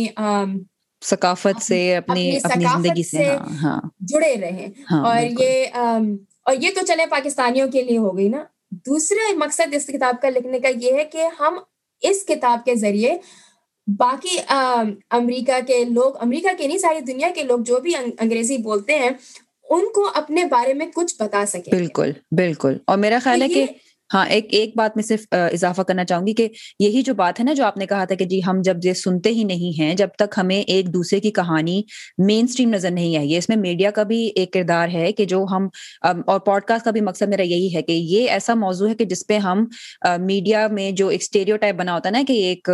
ثقافت سے اپنی اپنی زندگی سے ہاں، ہاں۔ جڑے رہے۔ ہاں، اور یہ اور یہ تو چلے پاکستانیوں کے لیے ہو گئی نا۔ دوسرا مقصد اس کتاب کا لکھنے کا یہ ہے کہ ہم اس کتاب کے ذریعے باقی امریکہ کے لوگ امریکہ کے نہیں ساری دنیا کے لوگ جو بھی انگریزی بولتے ہیں ان کو اپنے بارے میں کچھ بتا سکے۔ بالکل بالکل۔ اور میرا خیال ہے کہ ہاں ایک ایک بات میں صرف اضافہ کرنا چاہوں گی کہ یہی جو بات ہے نا جو آپ نے کہا تھا کہ جی ہم جب یہ سنتے ہی نہیں ہیں جب تک ہمیں ایک دوسرے کی کہانی مین اسٹریم نظر نہیں آئی ہے اس میں میڈیا کا بھی ایک کردار ہے کہ جو ہم اور پوڈ کاسٹ کا بھی مقصد میرا یہی ہے کہ یہ ایسا موضوع ہے کہ جس پہ ہم میڈیا میں جو ایک اسٹیریو ٹائپ بنا ہوتا ہے نا کہ ایک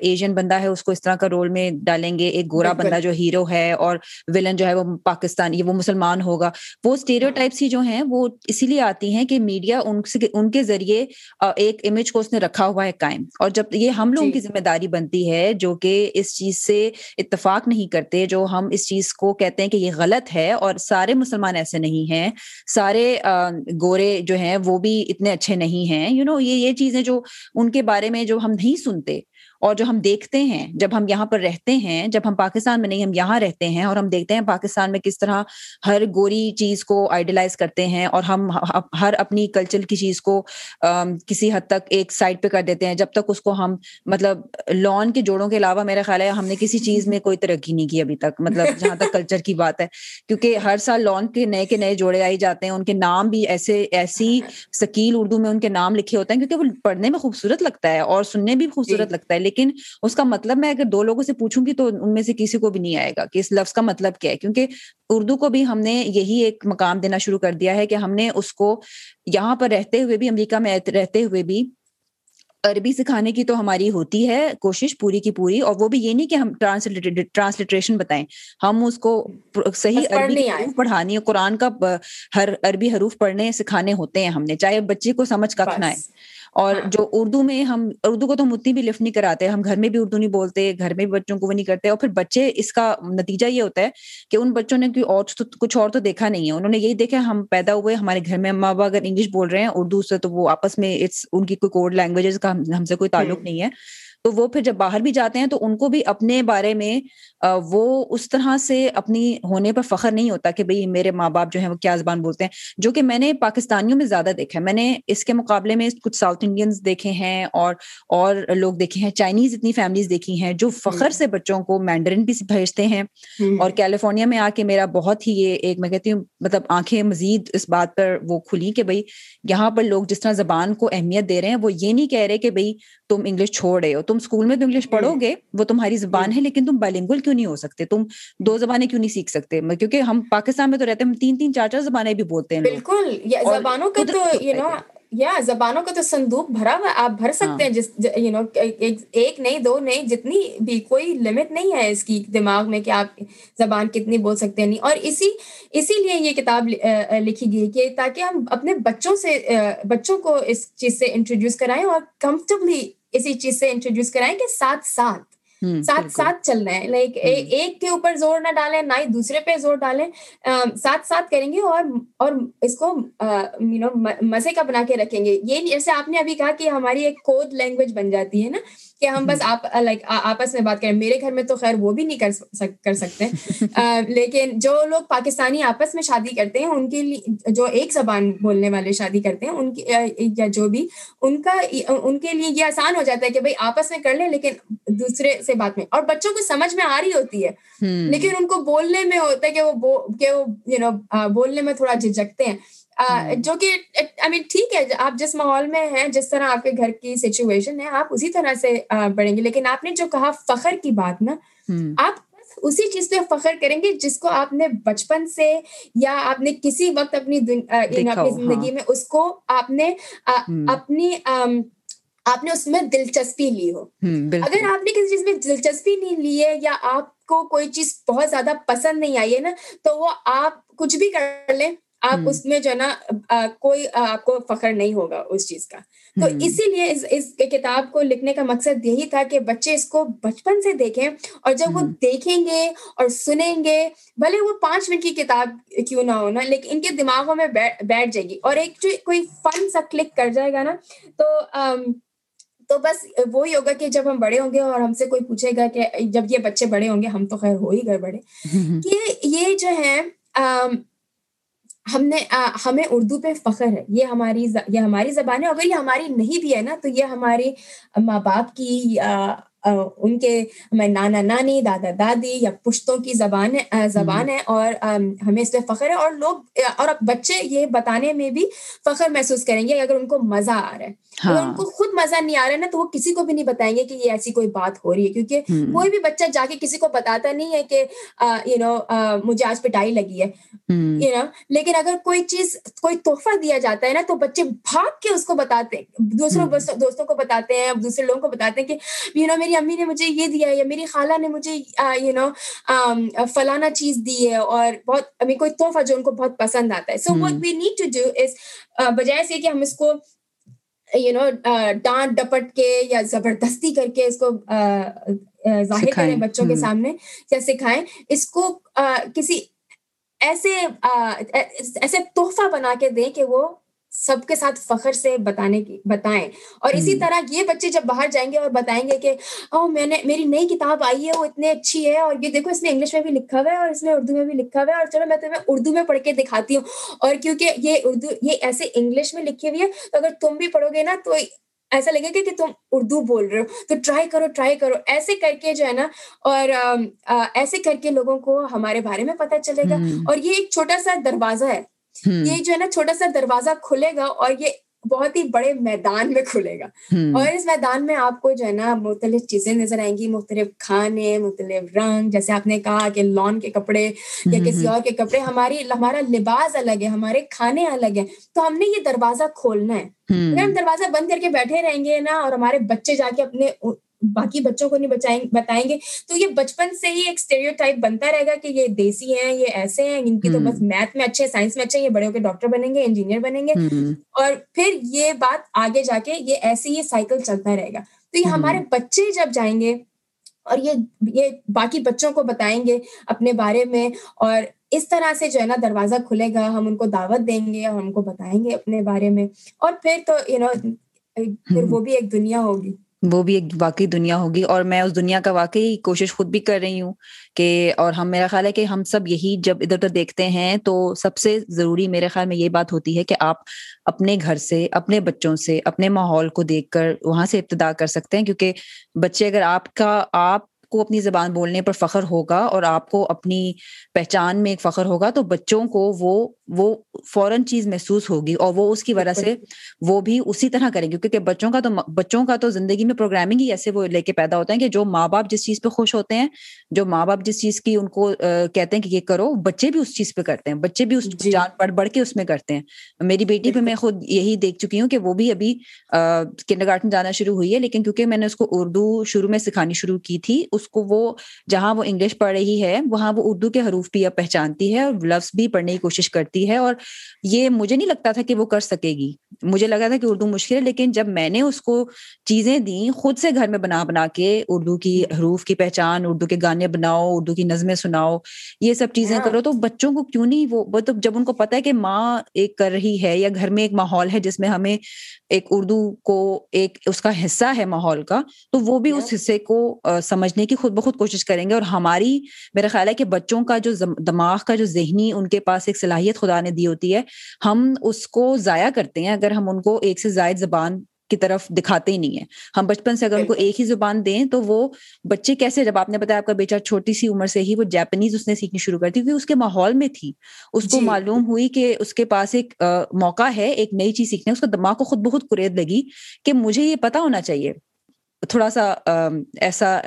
ایشین بندہ ہے اس کو اس طرح کا رول میں ڈالیں گے ایک گورا بندہ جو ہیرو ہے اور ولن جو ہے وہ پاکستانی وہ مسلمان ہوگا۔ وہ اسٹیریو ٹائپس ہی جو ہیں وہ اسی لیے آتی ہیں کہ میڈیا ان کے ذریعے ذریعے ایک امیج کو اس نے رکھا ہوا ہے قائم۔ اور جب یہ ہم لوگوں کی جی۔ ذمہ داری بنتی ہے جو کہ اس چیز سے اتفاق نہیں کرتے جو ہم اس چیز کو کہتے ہیں کہ یہ غلط ہے اور سارے مسلمان ایسے نہیں ہیں سارے گورے جو ہیں وہ بھی اتنے اچھے نہیں ہیں۔ یو نو یہ یہ چیزیں جو ان کے بارے میں جو ہم نہیں سنتے۔ اور جو ہم دیکھتے ہیں جب ہم یہاں پر رہتے ہیں جب ہم پاکستان میں نہیں ہم یہاں رہتے ہیں اور ہم دیکھتے ہیں پاکستان میں کس طرح ہر گوری چیز کو آئیڈیلائز کرتے ہیں اور ہم ہر اپنی کلچر کی چیز کو کسی حد تک ایک سائڈ پہ کر دیتے ہیں۔ جب تک اس کو ہم مطلب لان کے جوڑوں کے علاوہ میرا خیال ہے ہم نے کسی چیز میں کوئی ترقی نہیں کی ابھی تک۔ مطلب جہاں تک کلچر کی بات ہے۔ کیونکہ ہر سال لان کے نئے کے نئے جوڑے آئی جاتے ہیں ان کے نام بھی ایسے ایسی سکیل اردو میں ان کے نام لکھے ہوتے ہیں کیونکہ وہ پڑھنے میں خوبصورت لگتا ہے اور سننے بھی خوبصورت جی۔ لگتا ہے۔ لیکن اس کا مطلب میں اگر دو لوگوں سے پوچھوں گی تو ان میں سے کسی کو بھی نہیں آئے گا کہ اس لفظ کا مطلب کیا ہے۔ کیونکہ اردو کو بھی ہم نے یہی ایک مقام دینا شروع کر دیا ہے کہ ہم نے اس کو یہاں پر رہتے ہوئے بھی امریکہ میں رہتے ہوئے بھی عربی سکھانے کی تو ہماری ہوتی ہے کوشش پوری کی پوری اور وہ بھی یہ نہیں کہ ہم ٹرانسلیٹریشن بتائیں۔ ہم اس کو صحیح عربی پڑھانی قرآن کا ہر عربی حروف پڑھنے سکھانے ہوتے ہیں ہم نے چاہے بچے کو سمجھ ککھ نہ ہے اور ہاں۔ جو اردو میں ہم اردو کو تو ہم اتنی بھی لفٹ نہیں کراتے ہم گھر میں بھی اردو نہیں بولتے گھر میں بھی بچوں کو وہ نہیں کرتے اور پھر بچے اس کا نتیجہ یہ ہوتا ہے کہ ان بچوں نے کوئی اور کچھ اور تو دیکھا نہیں ہے۔ انہوں نے یہی دیکھا ہم پیدا ہوئے ہمارے گھر میں ماں باپ اگر انگلش بول رہے ہیں اردو سے تو وہ آپس میں ان کی کوئی کوڈ لینگویجز کا ہم سے کوئی تعلق نہیں ہے۔ تو وہ پھر جب باہر بھی جاتے ہیں تو ان کو بھی اپنے بارے میں وہ اس طرح سے اپنی ہونے پر فخر نہیں ہوتا کہ بھائی میرے ماں باپ جو ہیں وہ کیا زبان بولتے ہیں۔ جو کہ میں نے پاکستانیوں میں زیادہ دیکھا ہے۔ میں نے اس کے مقابلے میں کچھ ساؤتھ انڈینس دیکھے ہیں اور اور لوگ دیکھے ہیں چائنیز اتنی فیملیز دیکھی ہیں جو فخر سے بچوں کو مینڈرن بھی بھیجتے ہیں۔ اور کیلیفورنیا میں آ کے میرا بہت ہی یہ ایک میں کہتی ہوں مطلب آنکھیں مزید اس بات پر وہ کھلی کہ بھائی یہاں پر لوگ جس طرح زبان کو اہمیت دے رہے ہیں وہ یہ نہیں کہہ رہے کہ بھائی تم انگلش چھوڑ رہے ہو۔ تم اسکول میں تو انگلش پڑھو گے وہ تمہاری زبان ہے لیکن تم بائلنگل کیوں نہیں ہو سکتے؟ تم دو زبانیں کیوں نہیں سیکھ سکتے؟ کیونکہ ہم پاکستان میں تو رہتے ہیں تین تین چار چار زبانیں بھی بولتے ہیں بالکل زبانوں کا تو یو نو یا زبانوں کا تو صندوق بھرا ہوا آپ بھر سکتے ہیں جس یو نو ایک نہیں دو نہیں جتنی بھی کوئی لمٹ نہیں ہے اس کی دماغ میں کہ آپ زبان کتنی بول سکتے ہیں نہیں۔ اور اسی اسی لیے یہ کتاب لکھی گئی کہ تاکہ ہم اپنے بچوں سے بچوں کو اس چیز سے انٹروڈیوس کرائیں اور کمفرٹیبلی اسی چیز سے انٹروڈیوس کرائیں کہ ساتھ ساتھ ساتھ ساتھ چلنا ہے۔ لائک ایک کے اوپر زور نہ ڈالیں نہ ہی دوسرے پہ زور ڈالیں۔ ساتھ ساتھ کریں گے اور اور اس کو یو نو مزے کا بنا کے رکھیں گے۔ یہ جیسے آپ نے ابھی کہا کہ ہماری ایک کوڈ لینگویج بن جاتی ہے نا۔ کہ ہم بس آپ لائک آپس میں بات کریں۔ میرے گھر میں تو خیر وہ بھی نہیں کر کر سکتے۔ لیکن جو لوگ پاکستانی آپس میں شادی کرتے ہیں ان کے لیے جو ایک زبان بولنے والے شادی کرتے ہیں ان کی یا جو بھی ان کا ان کے لیے یہ آسان ہو جاتا ہے کہ بھائی آپس میں کر لیں لیکن دوسرے سے بات میں۔ اور بچوں کو سمجھ میں آ رہی ہوتی ہے۔ لیکن ان کو بولنے میں ہوتا ہے کہ وہ کہ وہ یو نو بولنے میں تھوڑا جھجکتے ہیں۔ جو کہ آئی مین ٹھیک ہے آپ جس ماحول میں ہیں جس طرح آپ کے گھر کی سچویشن ہے آپ اسی طرح سے بڑھیں گے۔ لیکن آپ نے جو کہا فخر کی بات نا آپ اسی چیز پہ فخر کریں گے جس کو آپ نے بچپن سے یا آپ نے کسی وقت اپنی اپنی زندگی میں اس کو آپ نے اپنی آپ نے اس میں دلچسپی لی ہو۔ اگر آپ نے کسی چیز میں دلچسپی نہیں لی ہے یا آپ کو کوئی چیز بہت زیادہ پسند نہیں آئی ہے نا تو وہ آپ کچھ بھی کر لیں۔ آپ اس میں جو ہے نا کوئی آپ کو فخر نہیں ہوگا اس چیز کا۔ تو اسی لیے اس کتاب کو لکھنے کا مقصد یہی تھا کہ بچے اس کو بچپن سے دیکھیں اور جب وہ دیکھیں گے اور سنیں گے بھلے وہ پانچ منٹ کی کتاب کیوں نہ ہونا لیکن ان کے دماغوں میں بیٹھ جائے گی۔ اور ایک جو کوئی فن سا کلک کر جائے گا نا تو تو بس وہی ہوگا کہ جب ہم بڑے ہوں گے اور ہم سے کوئی پوچھے گا کہ جب یہ بچے بڑے ہوں گے ہم تو خیر ہو ہی گئے بڑے۔ کہ یہ جو ہے ہم نے ہمیں اردو پہ فخر ہے۔ یہ ہماری یہ ہماری زبان ہے۔ اگر یہ ہماری نہیں بھی ہے نا، تو یہ ہمارے ماں باپ کی ان کے ہمارے نانا نانی دادا دادی یا پشتوں کی زبان ہے زبان ہے اور ہمیں اس پہ فخر ہے اور لوگ اور بچے یہ بتانے میں بھی فخر محسوس کریں گے اگر ان کو مزہ آ رہا ہے۔ اگر ان کو خود مزہ نہیں آ رہا ہے نا تو وہ کسی کو بھی نہیں بتائیں گے کہ یہ ایسی کوئی بات ہو رہی ہے۔ کیونکہ کوئی بھی بچہ جا کے کسی کو بتاتا نہیں ہے کہ یو نو مجھے آج پٹائی لگی ہے۔ یو نو لیکن اگر کوئی چیز کوئی تحفہ دیا جاتا ہے نا تو بچے بھاگ کے اس کو بتاتے دوسروں دوستوں کو بتاتے ہیں دوسرے لوگوں کو بتاتے ہیں کہ یو نو میری امی نے مجھے یہ دیا ہے یا میری خالہ نے مجھے یو نو فلانا چیز دی ہے اور بہت ابھی کوئی تحفہ جو ان کو بہت پسند آتا ہے۔ So what we need to do is بجائے سے کہ ہم اس کو یو نو ڈانٹ ڈپٹ کے یا زبردستی کر کے اس کو ظاہر کریں بچوں کے سامنے یا سکھائیں۔ اس کو کسی ایسے ایسے تحفہ بنا کے دیں کہ وہ سب کے ساتھ فخر سے بتانے کی بتائیں۔ اور اسی طرح یہ بچے جب باہر جائیں گے اور بتائیں گے کہ او میں نے میری نئی کتاب آئی ہے وہ اتنی اچھی ہے۔ اور یہ دیکھو اس میں انگلش میں بھی لکھا ہوا ہے اور اس میں اردو میں بھی لکھا ہوا ہے۔ اور چلو میں تمہیں اردو میں پڑھ کے دکھاتی ہوں۔ اور کیونکہ یہ اردو یہ ایسے انگلش میں لکھی ہوئی ہے تو اگر تم بھی پڑھو گے نا تو ایسا لگے گا کہ تم اردو بول رہے ہو۔ تو ٹرائی کرو ٹرائی کرو۔ ایسے کر کے جو ہے نا اور ایسے کر کے لوگوں کو ہمارے بارے میں پتہ چلے گا۔ اور یہ ایک چھوٹا سا دروازہ ہے۔ یہ جو ہے نا چھوٹا سا دروازہ کھلے گا اور یہ بہت ہی بڑے میدان میں کھلے گا۔ اور اس میدان میں آپ کو جو ہے نا مختلف چیزیں نظر آئیں گی مختلف کھانے مختلف رنگ جیسے آپ نے کہا کہ لان کے کپڑے یا کسی اور کے کپڑے ہماری ہمارا لباس الگ ہے ہمارے کھانے الگ ہیں۔ تو ہم نے یہ دروازہ کھولنا ہے۔ اگر ہم دروازہ بند کر کے بیٹھے رہیں گے نا اور ہمارے بچے جا کے اپنے باقی بچوں کو نہیں بچائیں بتائیں گے۔ تو یہ بچپن سے ہی ایک اسٹیریو ٹائپ بنتا رہے گا کہ یہ دیسی ہیں یہ ایسے ہیں ان کی تو بس میتھ میں اچھے سائنس میں اچھے یہ بڑے ہو کے ڈاکٹر بنیں گے انجینئر بنیں گے۔ اور پھر یہ بات آگے جا کے یہ ایسے ہی سائیکل چلتا رہے گا۔ تو یہ ہمارے بچے جب جائیں گے اور یہ یہ باقی بچوں کو بتائیں گے اپنے بارے میں اور اس طرح سے جو ہے نا دروازہ کھلے گا ہم ان کو دعوت دیں گے اور ہم کو بتائیں گے اپنے بارے میں۔ اور پھر تو یو نو پھر وہ بھی ایک دنیا ہوگی۔ وہ بھی ایک واقعی دنیا ہوگی اور میں اس دنیا کا واقعی کوشش خود بھی کر رہی ہوں کہ اور ہم میرا خیال ہے کہ ہم سب یہی جب ادھر ادھر دیکھتے ہیں تو سب سے ضروری میرے خیال میں یہ بات ہوتی ہے کہ آپ اپنے گھر سے، اپنے بچوں سے، اپنے ماحول کو دیکھ کر وہاں سے ابتدا کر سکتے ہیں کیونکہ بچے اگر آپ کا، آپ کو اپنی زبان بولنے پر فخر ہوگا اور آپ کو اپنی پہچان میں ایک فخر ہوگا تو بچوں کو وہ وہ فوراً چیز محسوس ہوگی اور وہ اس کی وجہ سے وہ بھی اسی طرح کریں گے کیونکہ بچوں کا تو بچوں کا تو زندگی میں پروگرامنگ ہی ایسے وہ لے کے پیدا ہوتا ہے کہ جو ماں باپ جس چیز پہ خوش ہوتے ہیں جو ماں باپ جس چیز کی ان کو کہتے ہیں کہ یہ کرو بچے بھی اس چیز پہ کرتے ہیں بچے بھی اس جی۔ جان پڑھ بڑھ کے اس میں کرتے ہیں۔ میری بیٹی پہ میں خود یہی دیکھ چکی ہوں کہ وہ بھی ابھی کنڈر گارڈن جانا شروع ہوئی ہے لیکن کیونکہ میں نے اس کو اردو شروع میں سکھانی شروع کی تھی اس کو وہ جہاں وہ انگلش پڑھ رہی ہے، وہاں وہ اردو کے حروف بھی اب پہچانتی ہے اور لفظ بھی پڑھنے کی کوشش کرتی ہے اور یہ مجھے نہیں لگتا تھا کہ وہ کر سکے گی۔ مجھے لگا تھا کہ اردو مشکل ہے لیکن جب میں نے اس کو چیزیں دیں خود سے گھر میں بنا بنا کے اردو کی حروف کی پہچان اردو کے گانے بناؤ اردو کی نظمیں سناؤ یہ سب چیزیں کرو تو بچوں کو کیوں نہیں وہ تو جب ان کو پتا ہے کہ ماں ایک کر رہی ہے یا گھر میں ایک ماحول ہے جس میں ہمیں ایک اردو کو ایک اس کا حصہ ہے ماحول کا تو وہ بھی اس حصے کو سمجھنے کی خود بخود کوشش کریں گے اور ہماری میرا خیال ہے کہ بچوں کا جو دماغ کا جو ذہنی ان کے پاس ایک صلاحیت خدا نے دی ہوتی ہے ہم اس کو ضائع کرتے ہیں۔ اگر ہم ان کو ایک سے زائد زبان کی طرف دکھاتے ہی نہیں ہے ہم بچپن سے اگر ان کو ایک ہی زبان دیں تو وہ بچے کیسے؟ جب آپ نے بتایا آپ کا بیچا چھوٹی سی عمر سے ہی وہ جیپنیز اس نے سیکھنی شروع کر دی کیونکہ اس کے ماحول میں تھی۔ اس کو جی۔ معلوم ہوئی کہ اس کے پاس ایک موقع ہے ایک نئی چیز سیکھنے۔ اس کا دماغ کو خود بخود قریت لگی کہ مجھے یہ پتا ہونا چاہیے۔ تھوڑا سا ایسا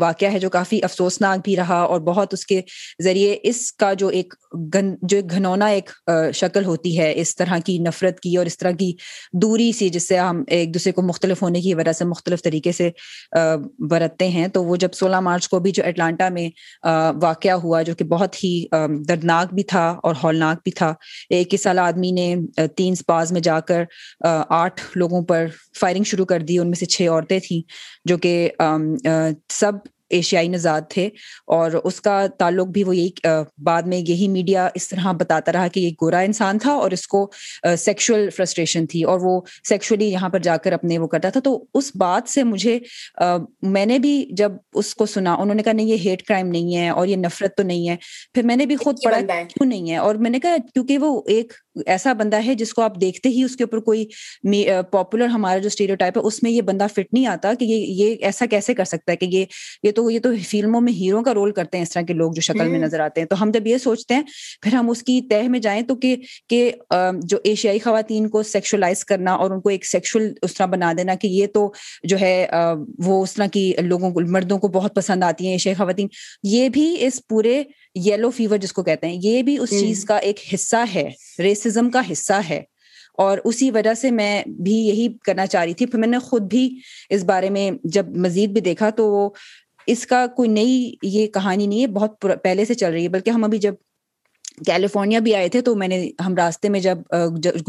واقعہ ہے جو کافی افسوسناک بھی رہا اور بہت اس کے ذریعے اس کا جو ایک گن، جو ایک گھنونا ایک شکل ہوتی ہے، اس طرح کی نفرت کی اور اس طرح کی دوری سی جس سے ہم ایک دوسرے کو مختلف ہونے کی وجہ سے مختلف طریقے سے برتتے ہیں۔ تو وہ جب سولہ مارچ کو بھی جو اٹلانٹا میں واقعہ ہوا جو کہ بہت ہی دردناک بھی تھا اور ہولناک بھی تھا، ایک سال آدمی نے تین سپاز میں جا کر آٹھ لوگوں پر فائرنگ شروع کر دی، ان میں سے چھ عورتیں تھیں۔ جو کہ سب ایشیائی نژاد تھے اور اس کا تعلق بھی وہ یہی بعد میں یہی میڈیا اس طرح بتاتا رہا کہ یہ گورا انسان تھا اور اس کو سیکشل فرسٹریشن تھی اور وہ سیکشولی یہاں پر جا کر اپنے وہ کرتا تھا۔ تو اس بات سے مجھے میں نے بھی جب اس کو سنا انہوں نے کہا نہیں یہ ہیٹ کرائم نہیں ہے اور یہ نفرت تو نہیں ہے۔ پھر میں نے بھی خود پڑھا کیوں نہیں ہے؟ اور میں نے کہا کیونکہ وہ ایک ایسا بندہ ہے جس کو آپ دیکھتے ہی اس کے اوپر کوئی پاپولر ہمارا جو اسٹیریو ٹائپ ہے اس میں یہ بندہ فٹ نہیں آتا کہ یہ یہ ایسا کیسے کر سکتا ہے کہ یہ یہ تو یہ تو فلموں میں ہیرو کا رول کرتے ہیں اس طرح کے لوگ جو شکل میں نظر آتے ہیں۔ تو ہم جب یہ سوچتے ہیں پھر ہم اس کی تہ میں جائیں تو کہ کہ جو ایشیائی خواتین کو سیکشلائز کرنا اور ان کو ایک سیکشل اس طرح بنا دینا کہ یہ تو جو ہے وہ اس طرح کی لوگوں کو مردوں کو بہت پسند آتی ہیں ایشیائی خواتین۔ یہ بھی اس پورے یلو فیور جس کو کہتے ہیں یہ بھی اس چیز کا ایک حصہ ہے ریسزم کا حصہ ہے۔ اور اسی وجہ سے میں بھی یہی کرنا چاہ رہی تھی پھر میں نے خود بھی اس بارے میں جب مزید بھی دیکھا تو وہ اس کا کوئی نئی یہ کہانی نہیں ہے بہت پہلے سے چل رہی ہے بلکہ ہم ابھی جب کیلیفورنیا بھی آئے تھے تو میں نے ہم راستے میں جب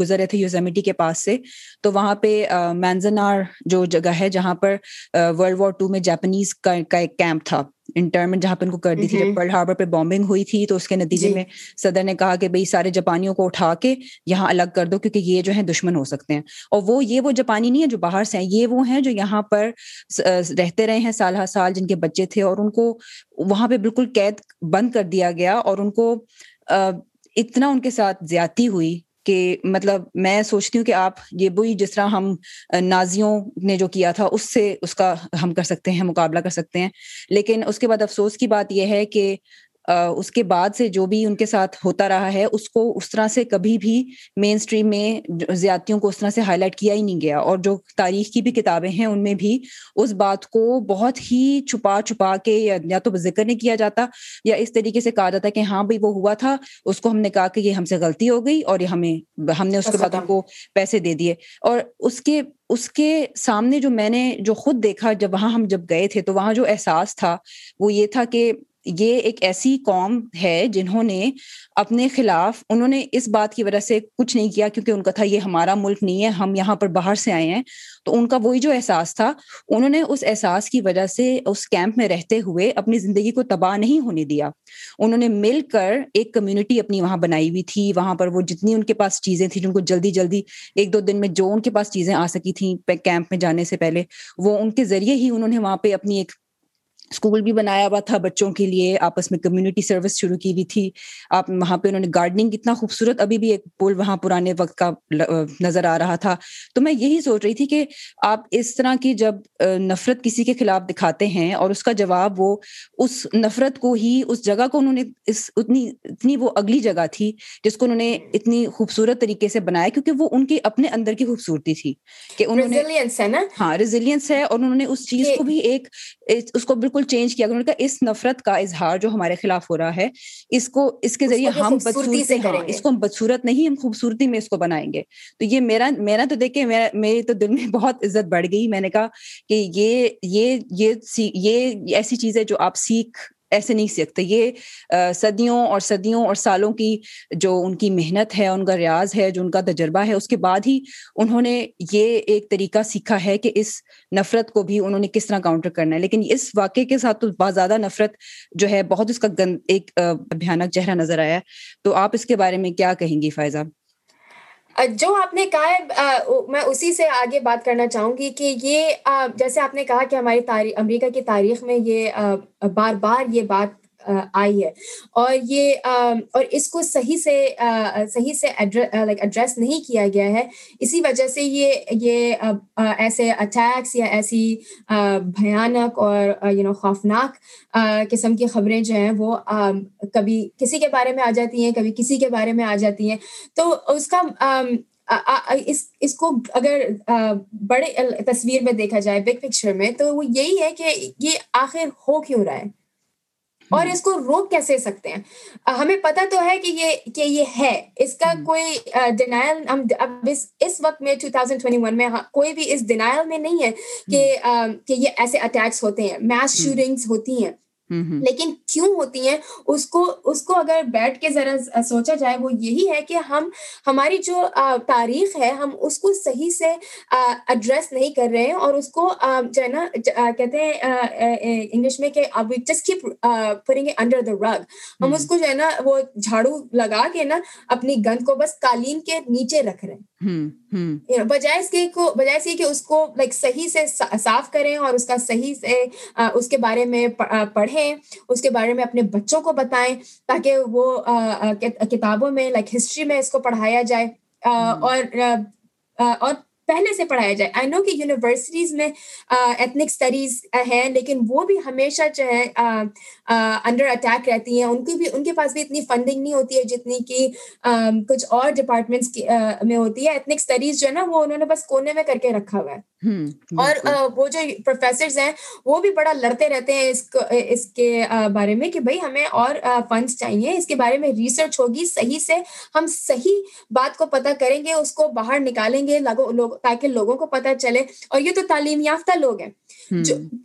گزر رہے تھے یوزیمیٹی کے پاس سے تو وہاں پہ مینزنار جو جگہ ہے جہاں پر ورلڈ وار ٹو میں جاپنیز کا ایک کیمپ تھا انٹرمنٹ جہاں پہ ان کو کر دی تھی جب پرل ہاربر پہ بامبنگ ہوئی تھی تو اس کے نتیجے جی۔ میں صدر نے کہا کہ بھائی سارے جاپانیوں کو اٹھا کے یہاں الگ کر دو کیونکہ یہ جو ہے دشمن ہو سکتے ہیں اور وہ یہ وہ جاپانی نہیں ہے جو باہر سے ہیں یہ وہ ہیں جو یہاں پر رہتے رہے ہیں سال ہر سال جن کے بچے تھے اور ان کو وہاں پہ بالکل قید بند کر دیا گیا اور ان کو اتنا ان کے ساتھ زیادتی ہوئی کہ مطلب میں سوچتی ہوں کہ آپ یہ وہی جس طرح ہم نازیوں نے جو کیا تھا، اس سے اس کا ہم کر سکتے ہیں، مقابلہ کر سکتے ہیں۔ لیکن اس کے بعد افسوس کی بات یہ ہے کہ اس کے بعد سے جو بھی ان کے ساتھ ہوتا رہا ہے اس کو اس طرح سے کبھی بھی مین اسٹریم میں زیادتیوں کو اس طرح سے ہائی لائٹ کیا ہی نہیں گیا۔ اور جو تاریخ کی بھی کتابیں ہیں ان میں بھی اس بات کو بہت ہی چھپا چھپا کے یا تو ذکر نہیں کیا جاتا یا اس طریقے سے کہا جاتا کہ ہاں بھائی وہ ہوا تھا اس کو ہم نے کہا کہ یہ ہم سے غلطی ہو گئی اور یہ ہمیں ہم نے اس کے بعد ان کو پیسے دے دیے۔ اور اس کے اس کے سامنے جو میں نے جو خود دیکھا جب وہاں ہم جب گئے تھے تو وہاں جو احساس تھا وہ یہ تھا کہ یہ ایک ایسی قوم ہے جنہوں نے اپنے خلاف، انہوں نے اس بات کی وجہ سے کچھ نہیں کیا کیونکہ ان کا تھا، یہ ہمارا ملک نہیں ہے، ہم یہاں پر باہر سے آئے ہیں۔ تو ان کا وہی جو احساس تھا، انہوں نے اس احساس کی وجہ سے اس کیمپ میں رہتے ہوئے اپنی زندگی کو تباہ نہیں ہونے دیا۔ انہوں نے مل کر ایک کمیونٹی اپنی وہاں بنائی ہوئی تھی، وہاں پر وہ جتنی ان کے پاس چیزیں تھیں، جن کو جلدی جلدی ایک دو دن میں جو ان کے پاس چیزیں آ سکی تھیں کیمپ میں جانے سے پہلے، وہ ان کے ذریعے ہی انہوں نے وہاں پہ اپنی ایک اسکول بھی بنایا ہوا تھا بچوں کے لیے آپس میں کمیونٹی سروس شروع کی ہوئی تھی۔ آپ وہاں پہ انہوں نے گارڈننگ اتنا خوبصورت ابھی بھی ایک پول وہاں پرانے وقت کا نظر آ رہا تھا۔ تو میں یہی سوچ رہی تھی کہ آپ اس طرح کی جب نفرت کسی کے خلاف دکھاتے ہیں اور اس کا جواب وہ اس نفرت کو ہی اس جگہ کو انہوں نے اس اتنی اتنی وہ اگلی جگہ تھی جس کو انہوں نے اتنی خوبصورت طریقے سے بنایا کیونکہ وہ ان کے اپنے اندر کی خوبصورتی تھی کہ انہوں نے ہاں ریزیلینس ہے اور انہوں نے اس چیز کو بھی ایک اس کو بالکل بالکل چینج کیا انہوں نے کہا اس نفرت کا اظہار جو ہمارے خلاف ہو رہا ہے اس کو اس کے ذریعے ہم بدصورتی ہاں اس کو ہم بدصورت نہیں ہم خوبصورتی میں اس کو بنائیں گے۔ تو یہ میرا میرا تو دیکھ کے میری تو دل میں بہت عزت بڑھ گئی۔ میں نے کہا کہ یہ یہ یہ ایسی چیز ہے جو آپ سیکھ ایسے نہیں سیکھتے۔ یہ صدیوں اور صدیوں اور سالوں کی جو ان کی محنت ہے، ان کا ریاض ہے، جو ان کا تجربہ ہے، اس کے بعد ہی انہوں نے یہ ایک طریقہ سیکھا ہے کہ اس نفرت کو بھی انہوں نے کس طرح کاؤنٹر کرنا ہے۔ لیکن اس واقعے کے ساتھ تو بہت زیادہ نفرت جو ہے، بہت اس کا گند، ایک بھیانک چہرہ نظر آیا۔ تو آپ اس کے بارے میں کیا کہیں گی فائزہ؟ جو آپ نے کہا ہے میں اسی سے آگے بات کرنا چاہوں گی کہ یہ جیسے آپ نے کہا کہ ہماری تاریخ، امریکہ کی تاریخ میں یہ بار بار یہ بات آئی ہے۔ اور یہ اور اس کو صحیح سے صحیح سے لائک ایڈریس نہیں کیا گیا ہے۔ اسی وجہ سے یہ یہ ایسے اٹیکس یا ایسی بھیانک اور یو نو خوفناک قسم کی خبریں جو ہیں وہ کبھی کسی کے بارے میں آ جاتی ہیں، کبھی کسی کے بارے میں آ جاتی ہیں۔ تو اس کا اس اس کو اگر بڑے تصویر میں دیکھا جائے بگ پکچر میں، تو وہ یہی ہے کہ یہ آخر ہو کیوں رہا ہے؟ اور اس کو روک کیسے سکتے ہیں؟ ہمیں پتا تو ہے کہ یہ کہ یہ ہے۔ اس کا کوئی ڈینائل ہم اب اس وقت میں 2021 میں کوئی بھی اس ڈینائل میں نہیں ہے کہ یہ ایسے اٹیکس ہوتے ہیں میس شوٹنگس ہوتی ہیں۔ لیکن کیوں ہوتی ہیں؟ اس کو اس کو اگر بیٹھ کے ذرا سوچا جائے وہ یہی ہے کہ ہم ہماری جو تاریخ ہے ہم اس کو صحیح سے ایڈریس نہیں کر رہے ہیں اور اس کو جو ہے نا کہتے ہیں انگلش میں کہ انڈر دا رگ ہم اس کو جو ہے نا وہ جھاڑو لگا کے نا اپنی گند کو بس قالین کے نیچے رکھ رہے ہیں۔ بجائے اس کے کو بجائے سے کہ اس کو لائک صحیح سے صاف کریں اور اس کا صحیح سے اس کے بارے میں پڑھیں۔ اس کے بارے میں اپنے بچوں کو بتائیں تاکہ وہ کتابوں میں لائک ہسٹری میں اس کو پڑھایا جائے اور اور پہلے سے پڑھایا جائے۔ آئی نو کہ یونیورسٹیز میں ایتھنک اسٹڈیز ہیں لیکن وہ بھی ہمیشہ جو ہے انڈر اٹیک رہتی ہیں۔ ان کی بھی ان کے پاس بھی اتنی فنڈنگ نہیں ہوتی ہے جتنی کہ کچھ اور ڈپارٹمنٹس میں ہوتی ہے۔ ایتھنک اسٹڈیز جو ہے نا وہ انہوں نے بس کونے میں کر کے رکھا ہوا ہے۔ اور وہ جو پروفیسرز ہیں وہ بھی بڑا لڑتے رہتے ہیں اس کو اس کے بارے میں کہ بھائی ہمیں اور فنڈس چاہیے اس کے بارے میں ریسرچ ہوگی صحیح سے ہم صحیح بات کو پتہ کریں گے اس کو باہر نکالیں گے لوگ تاکہ لوگوں کو پتا چلے۔ اور یہ تو تعلیم یافتہ لوگ ہیں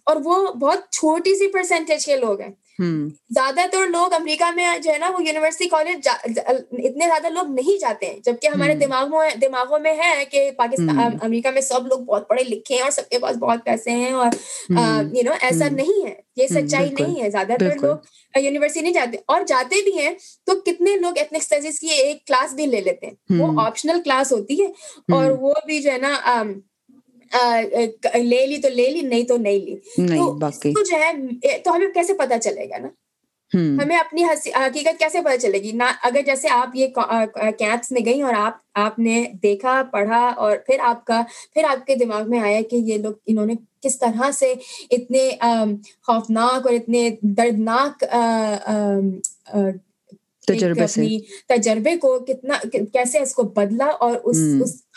اور وہ بہت چھوٹی سی پرسینٹیج کے لوگ ہیں۔ زیادہ تر لوگ امریکہ میں جو ہے نا وہ یونیورسٹی کالج اتنے زیادہ لوگ نہیں جاتے ہیں جبکہ ہمارے دماغوں دماغوں میں ہے کہ پاکستان امریکہ میں سب لوگ بہت پڑھے لکھے ہیں اور سب کے پاس بہت پیسے ہیں اور یو نو ایسا نہیں ہے یہ سچائی نہیں ہے زیادہ تر لوگ یونیورسٹی نہیں جاتے اور جاتے بھی ہیں تو کتنے لوگ ایتھنک اسٹڈیز کی ایک کلاس بھی لے لیتے ہیں وہ آپشنل کلاس ہوتی ہے اور وہ بھی جو ہے نا لے لی تو لے لی نہیں تو نہیں لی۔ تو جو ہے تو ہمیں کیسے پتا چلے گا نا؟ ہمیں اپنی حقیقت کیسے پتا چلے گی؟ نہ اگر جیسے آپ یہ کیمپس میں گئی اور آپ آپ نے دیکھا پڑھا اور پھر آپ کا پھر آپ کے دماغ میں آیا کہ یہ لوگ انہوں نے کس طرح سے اتنے خوفناک اور اتنے دردناک تجربے اپنی تجربے کو کتنا کیسے اس کو بدلا اور اس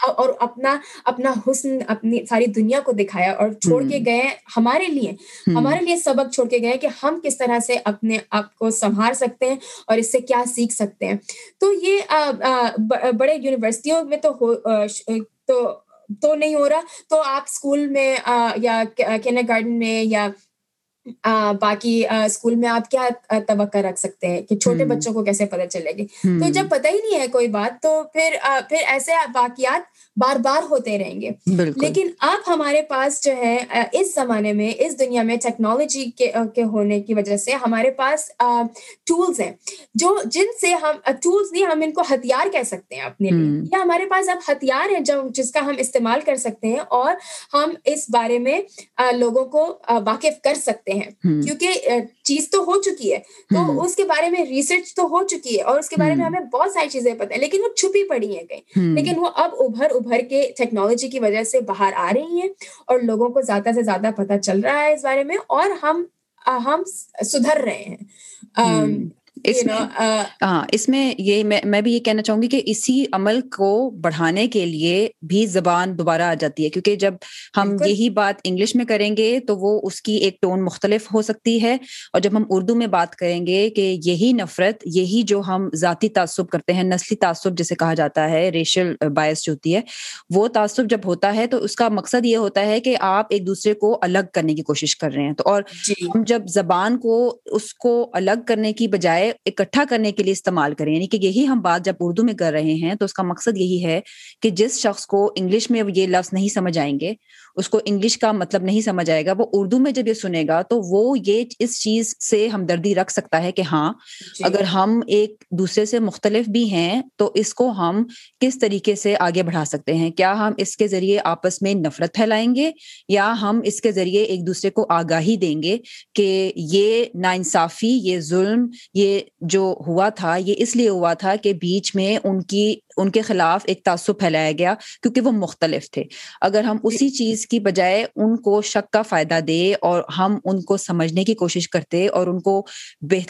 اور اپنا اپنا حسن اپنی ساری دنیا کو دکھایا اور چھوڑ کے گئے ہمارے لیے۔ ہمارے لیے سبق چھوڑ کے گئے کہ ہم کس طرح سے اپنے آپ کو سنبھال سکتے ہیں اور اس سے کیا سیکھ سکتے ہیں۔ تو یہ بڑے یونیورسٹیوں میں تو تو تو نہیں ہو رہا۔ تو آپ اسکول میں یا کنڈر گارڈن میں یا باقی اسکول میں آپ کیا توقع رکھ سکتے ہیں کہ چھوٹے بچوں کو کیسے پتہ چلے گی؟ تو جب پتہ ہی نہیں ہے کوئی بات تو پھر پھر ایسے واقعات بار بار ہوتے رہیں گے۔ لیکن اب ہمارے پاس جو ہے اس زمانے میں اس دنیا میں ٹیکنالوجی کے ہونے کی وجہ سے ہمارے پاس ٹولس ہیں۔ جو جن سے ہم ٹولس نہیں ہم ان کو ہتھیار کہہ سکتے ہیں اپنے لیے۔ یا ہمارے پاس اب ہتھیار ہیں جو جس کا ہم استعمال کر سکتے ہیں اور ہم اس بارے میں لوگوں کو واقف کر سکتے ہیں۔ کیونکہ چیز تو ہو چکی ہے۔ تو اس کے بارے میں ریسرچ تو ہو چکی ہے اور اس کے بارے میں ہمیں بہت ساری چیزیں پتہ ہے لیکن وہ چھپی پڑی ہیں کہیں۔ لیکن وہ اب ابھر ابھر کے ٹیکنالوجی کی وجہ سے باہر آ رہی ہیں اور لوگوں کو زیادہ سے زیادہ پتہ چل رہا ہے اس بارے میں اور ہم ہم سدھر رہے ہیں۔ اس میں ہاں اس میں یہ میں بھی یہ کہنا چاہوں گی کہ اسی عمل کو بڑھانے کے لیے بھی زبان دوبارہ آ جاتی ہے کیونکہ جب ہم یہی بات انگلش میں کریں گے تو وہ اس کی ایک ٹون مختلف ہو سکتی ہے اور جب ہم اردو میں بات کریں گے کہ یہی نفرت یہی جو ہم ذاتی تعصب کرتے ہیں نسلی تعصب جسے کہا جاتا ہے ریشل باعث جو ہوتی ہے وہ تعصب جب ہوتا ہے تو اس کا مقصد یہ ہوتا ہے کہ آپ ایک دوسرے کو الگ کرنے کی کوشش کر رہے ہیں تو اور جی۔ ہم جب زبان کو اس کو الگ کرنے کی بجائے اکٹھا کرنے کے لیے استعمال کریں یعنی کہ یہی ہم بات جب اردو میں کر رہے ہیں تو اس کا مقصد یہی ہے کہ جس شخص کو انگلش میں یہ لفظ نہیں سمجھ آئیں گے اس کو انگلش کا مطلب نہیں سمجھ آئے گا وہ اردو میں جب یہ سنے گا تو وہ یہ اس چیز سے ہمدردی رکھ سکتا ہے کہ ہاں جی۔ اگر ہم ایک دوسرے سے مختلف بھی ہیں تو اس کو ہم کس طریقے سے آگے بڑھا سکتے ہیں کیا ہم اس کے ذریعے آپس میں نفرت پھیلائیں گے یا ہم اس کے ذریعے ایک دوسرے کو آگاہی دیں گے کہ یہ نا انصافی یہ ظلم یہ جو ہوا تھا یہ اس لیے ہوا تھا کہ بیچ میں ان کی ان کے خلاف ایک تعصب پھیلایا گیا کیونکہ وہ مختلف تھے۔ اگر ہم اسی چیز کی بجائے ان کو شک کا فائدہ دے اور ہم ان کو سمجھنے کی کوشش کرتے اور ان کو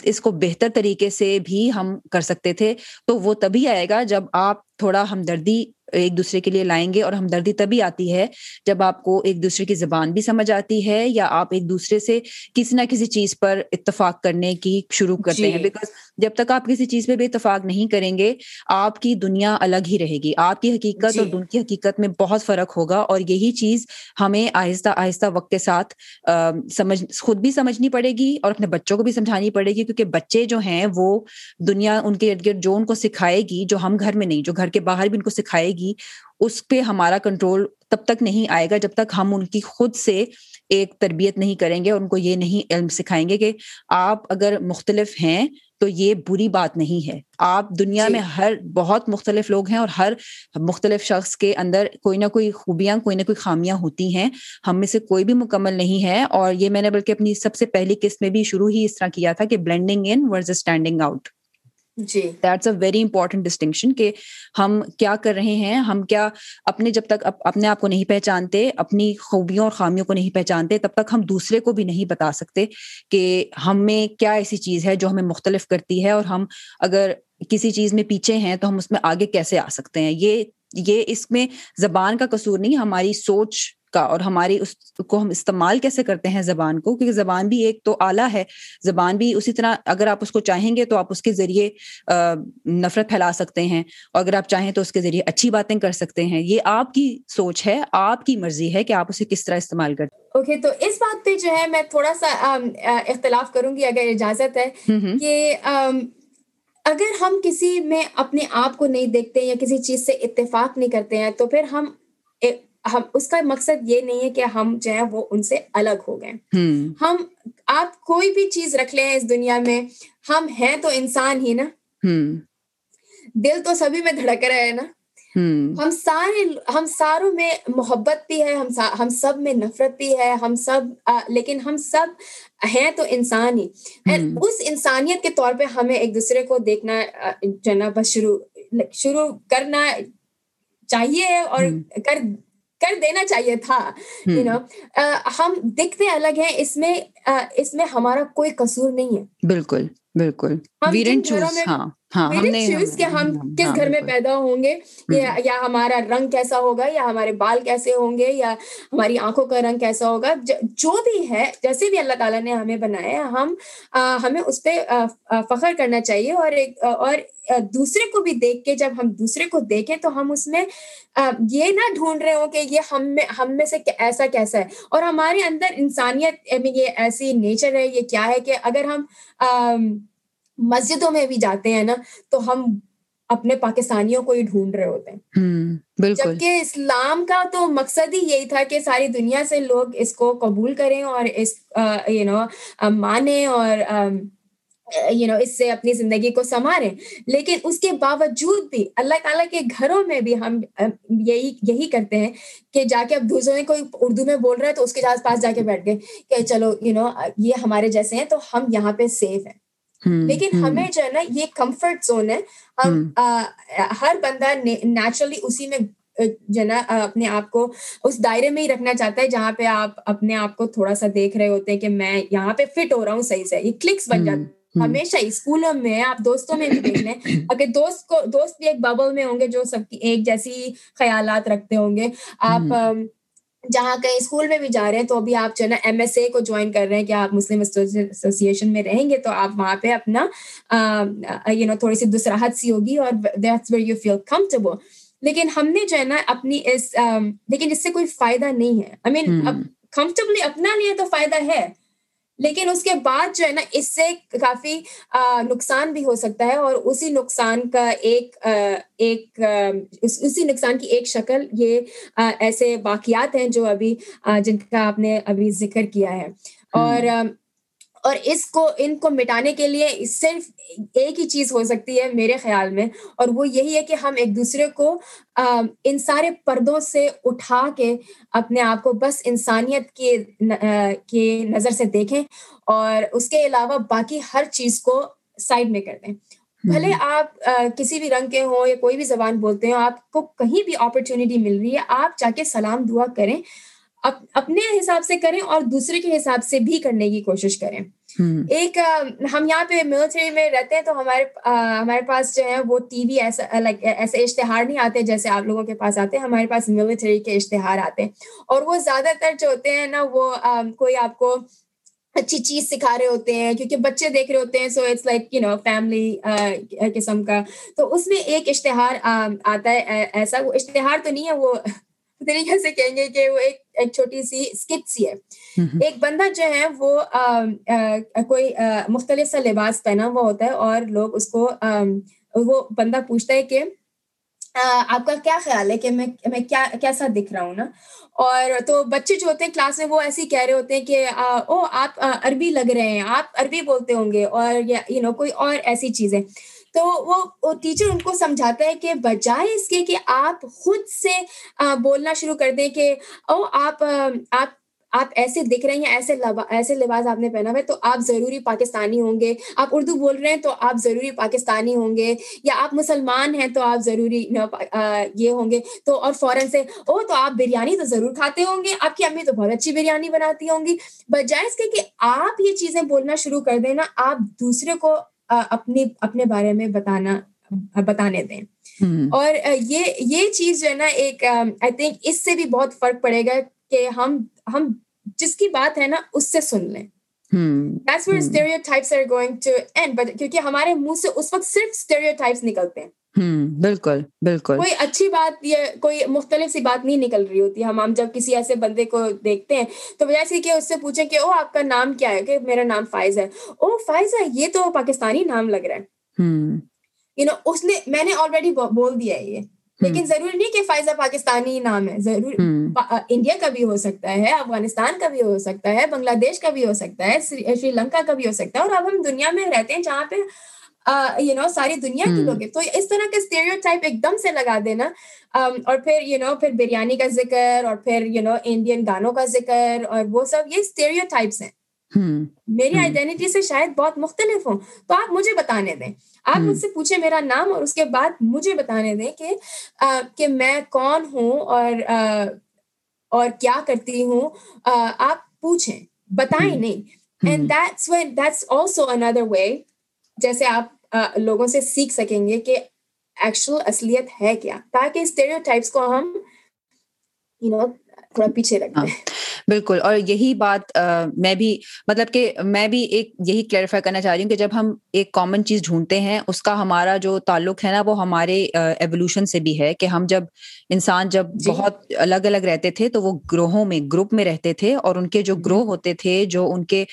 اس کو بہتر طریقے سے بھی ہم کر سکتے تھے تو وہ تبھی آئے گا جب آپ تھوڑا ہمدردی ایک دوسرے کے لیے لائیں گے اور ہمدردی تبھی آتی ہے جب آپ کو ایک دوسرے کی زبان بھی سمجھ آتی ہے یا آپ ایک دوسرے سے کسی نہ کسی چیز پر اتفاق کرنے کی شروع کرتے ہیں۔ بیکاز جب تک آپ کسی چیز پہ بھی اتفاق نہیں کریں گے آپ کی دنیا الگ ہی رہے گی۔ آپ کی حقیقت جی. اور ان کی حقیقت میں بہت فرق ہوگا اور یہی چیز ہمیں آہستہ آہستہ وقت کے ساتھ سمجھ خود بھی سمجھنی پڑے گی اور اپنے بچوں کو بھی سمجھانی پڑے گی کیونکہ بچے جو ہیں وہ دنیا ان کے ارد گرد جو ان کو سکھائے گی جو ہم گھر میں نہیں جو گھر کے باہر بھی ان کو سکھائے گی اس پہ ہمارا کنٹرول تب تک نہیں آئے گا جب تک ہم ان کی خود سے ایک تربیت نہیں کریں گے اور ان کو یہ نہیں علم سکھائیں گے کہ آپ اگر مختلف ہیں تو یہ بری بات نہیں ہے۔ آپ دنیا جی. میں ہر بہت مختلف لوگ ہیں اور ہر مختلف شخص کے اندر کوئی نہ کوئی خوبیاں کوئی نہ کوئی خامیاں ہوتی ہیں۔ ہم میں سے کوئی بھی مکمل نہیں ہے اور یہ میں نے بلکہ اپنی سب سے پہلی قسط میں بھی شروع ہی اس طرح کیا تھا کہ blending in versus standing out that's a very important distinction کہ ہم کیا کر رہے ہیں، ہم کیا اپنے جب تک اپنے آپ کو نہیں پہچانتے، اپنی خوبیوں اور خامیوں کو نہیں پہچانتے، تب تک ہم دوسرے کو بھی نہیں بتا سکتے کہ ہم میں کیا ایسی چیز ہے جو ہمیں مختلف کرتی ہے اور ہم اگر کسی چیز میں پیچھے ہیں تو ہم اس میں آگے کیسے آ سکتے ہیں؟ یہ یہ اس میں زبان کا قصور نہیں، ہماری سوچ کا اور ہماری اس کو ہم استعمال کیسے کرتے ہیں زبان کو؟ کیونکہ زبان بھی ایک تو آلہ ہے زبان بھی اسی طرح اگر آپ اس کو چاہیں گے تو آپ اس کے ذریعے نفرت پھیلا سکتے ہیں اور اگر آپ چاہیں تو اس کے ذریعے اچھی باتیں کر سکتے ہیں۔ یہ آپ کی سوچ ہے آپ کی مرضی ہے کہ آپ اسے کس طرح استعمال کرتے اوکے تو اس بات پہ جو ہے میں تھوڑا سا اختلاف کروں گی اگر اجازت ہے کہ اگر ہم کسی میں اپنے آپ کو نہیں دیکھتے یا کسی چیز سے اتفاق نہیں کرتے ہیں تو پھر ہم ہم اس کا مقصد یہ نہیں ہے کہ ہم جو ہے وہ ان سے الگ ہو گئے۔ ہم۔ آپ کوئی بھی چیز رکھ لیں اس دنیا میں ہم ہیں تو انسان ہی نا۔ دل تو سبھی میں دھڑک رہا ہے نا۔ ہم۔ سارے ہم ساروں میں محبت بھی ہے ہم ہم سب میں نفرت بھی ہے ہم سب لیکن ہم سب ہیں تو انسان ہی۔ اس انسانیت کے طور پہ ہمیں ایک دوسرے کو دیکھنا جو ہے نا بس شروع شروع کرنا چاہیے اور کر کر دینا چاہیے تھا یو نو ہم دکھتے الگ ہیں اس میں اس میں ہمارا کوئی قصور نہیں ہے۔ بالکل بالکل۔ چوز کہ ہم کس گھر میں پیدا ہوں گے یا ہمارا رنگ کیسا ہوگا یا ہمارے بال کیسے ہوں گے یا ہماری آنکھوں کا رنگ کیسا ہوگا جو بھی ہے جیسے بھی اللہ تعالیٰ نے ہمیں بنایا ہم ہمیں اس پہ فخر کرنا چاہیے اور ایک اور دوسرے کو بھی دیکھ کے جب ہم دوسرے کو دیکھیں تو ہم اس میں یہ نہ ڈھونڈ رہے ہوں کہ یہ ہم میں ہم میں سے ایسا کیسا ہے۔ اور ہمارے اندر انسانیت یہ ایسی نیچر ہے یہ کیا ہے کہ اگر ہم مسجدوں میں بھی جاتے ہیں نا تو ہم اپنے پاکستانیوں کو ہی ڈھونڈ رہے ہوتے ہیں۔ جبکہ اسلام کا تو مقصد ہی یہی تھا کہ ساری دنیا سے لوگ اس کو قبول کریں اور اس یو نو مانیں اور یو نو اس سے اپنی زندگی کو سنواریں۔ لیکن اس کے باوجود بھی اللہ تعالیٰ کے گھروں میں بھی ہم یہی یہی کرتے ہیں کہ جا کے اب دوسروں کوئی اردو میں بول رہا ہے تو اس کے پاس جا کے بیٹھ گئے کہ چلو یو نو یہ ہمارے جیسے ہیں تو ہم یہاں پہ سیف ہیں۔ لیکن ہمیں جو ہے نا یہ کمفرٹ زون ہے ہم ہر بندہ نیچرلی اسی میں جو ہے نا اپنے آپ کو اس دائرے میں ہی رکھنا چاہتا ہے جہاں پہ آپ اپنے آپ کو تھوڑا سا دیکھ رہے ہوتے ہیں کہ میں یہاں پہ فٹ ہو رہا ہوں صحیح سے یہ کلکس بن جاتے ہمیشہ اسکولوں میں آپ دوستوں میں بھی دیکھ لیں۔ اگر دوست کو دوست بھی ایک ببل میں ہوں گے جو سب کی ایک جیسی خیالات رکھتے ہوں گے۔ آپ جہاں کہیں اسکول میں بھی جا رہے ہیں تو ابھی آپ جو ہے نا ایم ایس اے کو جوائن کر رہے ہیں کہ آپ مسلم ایسوسیشن میں رہیں گے تو آپ وہاں پہ اپنا یو نو تھوڑی سی دوسراہت سی ہوگی اور that's where you feel comfortable لیکن ہم نے جو ہے نا اپنی اس لیکن اس سے کوئی فائدہ نہیں ہے۔ آئی مین کمفرٹیبلی اپنا لیے تو فائدہ ہے۔ لیکن اس کے بعد جو ہے نا اس سے کافی نقصان بھی ہو سکتا ہے اور اسی نقصان کا ایک ایک اسی نقصان کی ایک شکل یہ ایسے واقعات ہیں جو ابھی جن کا آپ نے ابھی ذکر کیا ہے۔ اور اور اس کو ان کو مٹانے کے لیے صرف ایک ہی چیز ہو سکتی ہے میرے خیال میں اور وہ یہی ہے کہ ہم ایک دوسرے کو ان سارے پردوں سے اٹھا کے اپنے آپ کو بس انسانیت کے کی نظر سے دیکھیں اور اس کے علاوہ باقی ہر چیز کو سائڈ میں کر دیں۔ بھلے آپ کسی بھی رنگ کے ہوں یا کوئی بھی زبان بولتے ہوں آپ کو کہیں بھی اپرچونیٹی مل رہی ہے آپ جا کے سلام دعا کریں اپنے حساب سے کریں اور دوسرے کے حساب سے بھی کرنے کی کوشش کریں۔ ایک ہم یہاں پہ ملٹری میں رہتے ہیں تو ہمارے ہمارے پاس جو ہے وہ ٹی وی ایسا لائک ایسے اشتہار نہیں آتے جیسے آپ لوگوں کے پاس آتے ہیں، ہمارے پاس ملٹری کے اشتہار آتے ہیں۔ اور وہ زیادہ تر جو ہوتے ہیں نا وہ کوئی آپ کو اچھی چیز سکھا رہے ہوتے ہیں کیونکہ بچے دیکھ رہے ہوتے ہیں so it's like you know family قسم کا۔ تو اس میں ایک اشتہار آتا ہے ایسا وہ اشتہار تو نہیں ہے، وہ طریقے سے کہیں گے کہ وہ ایک ایک چھوٹی سی اسکٹ سی ہے۔ ایک بندہ جو ہے وہ کوئی مختلف سا لباس پہنا ہوا ہوتا ہے اور لوگ اس کو وہ بندہ پوچھتا ہے کہ آپ کا کیا خیال ہے کہ میں میں کیا کیسا دکھ رہا ہوں نا؟ اور تو بچے جو ہوتے ہیں کلاس میں وہ ایسے ہی کہہ رہے ہوتے ہیں کہ او آپ عربی لگ رہے ہیں آپ عربی بولتے ہوں گے اور یو نو کوئی اور ایسی چیزیں۔ تو وہ ٹیچر ان کو سمجھاتا ہے کہ بجائے اس کے کہ آپ خود سے بولنا شروع کر دیں کہ او آپ آپ آپ ایسے دکھ رہے ہیں ایسے ایسے لباس آپ نے پہنا ہوا ہے تو آپ ضروری پاکستانی ہوں گے۔ آپ اردو بول رہے ہیں تو آپ ضروری پاکستانی ہوں گے۔ یا آپ مسلمان ہیں تو آپ ضروری یہ ہوں گے۔ تو اور فوراً سے او تو آپ بریانی تو ضرور کھاتے ہوں گے۔ آپ کی امی تو بہت اچھی بریانی بناتی ہوں گی۔ بجائے اس کے کہ آپ یہ چیزیں بولنا شروع کر دیں نا، آپ دوسرے کو اپنی اپنے بارے میں بتانا بتانے دیں۔ اور یہ یہ چیز جو ہے نا ایک آئی تھنک اس سے بھی بہت فرق پڑے گا کہ ہم ہم جس کی بات ہے نا اس سے سن لیں۔ کیونکہ ہمارے منہ سے اس وقت صرف اسٹیریو ٹائپس نکلتے ہیں۔ بالکل بالکل۔ کوئی اچھی بات یا کوئی مختلف سی بات نہیں نکل رہی ہوتی ہم ہم جب کسی ایسے بندے کو دیکھتے ہیں تو جیسے کہ اس سے پوچھیں کہ او آپ کا نام کیا ہے؟ کہ میرا نام فائز ہے۔ او فائز ہے یہ تو پاکستانی نام لگ رہا ہے۔ یو نو اس نے میں نے آلریڈی بول دیا ہے یہ۔ لیکن ضروری نہیں کہ فائزہ پاکستانی نام ہے ضرور انڈیا کا بھی ہو سکتا ہے افغانستان کا بھی ہو سکتا ہے بنگلہ دیش کا بھی ہو سکتا ہے شری لنکا کا بھی ہو سکتا ہے اور اب ہم دنیا میں رہتے ہیں جہاں پہ یو نو ساری دنیا کے لوگ تو اس طرح کا اسٹیریو ٹائپ ایک دم سے لگا دینا۔ اور پھر یو نو پھر بریانی کا ذکر اور پھر یو نو انڈین گانوں کا ذکر اور وہ سب یہ اسٹیریو ٹائپس ہیں میری آئیڈینٹی سے شاید بہت مختلف ہوں۔ تو آپ مجھے بتانے دیں۔ آپ مجھ سے پوچھیں میرا نام اور اس کے بعد مجھے بتانے دیں کہ کہ میں کون ہوں اور اور کیا کرتی ہوں۔ آپ پوچھیں بتائیں نہیں۔ And that's that's also under way جیسے آپ لوگوں سے سیکھ سکیں گے کہ ایکچوئل اصلیت ہے کیا، تاکہ اسٹیریو ٹائپس کو ہم یو نو تھوڑا پیچھے رکھتے بالکل اور یہی بات میں بھی مطلب کہ میں بھی ایک یہی کلیریفائی کرنا چاہ رہی ہوں کہ جب ہم ایک کامن چیز ڈھونڈتے ہیں اس کا ہمارا جو تعلق ہے نا وہ ہمارے ایولیوشن سے بھی ہے کہ ہم جب انسان جب جی. بہت الگ الگ رہتے تھے تو وہ گروہوں میں گروپ میں رہتے تھے اور ان کے جو گروہ ہوتے تھے جو ان کے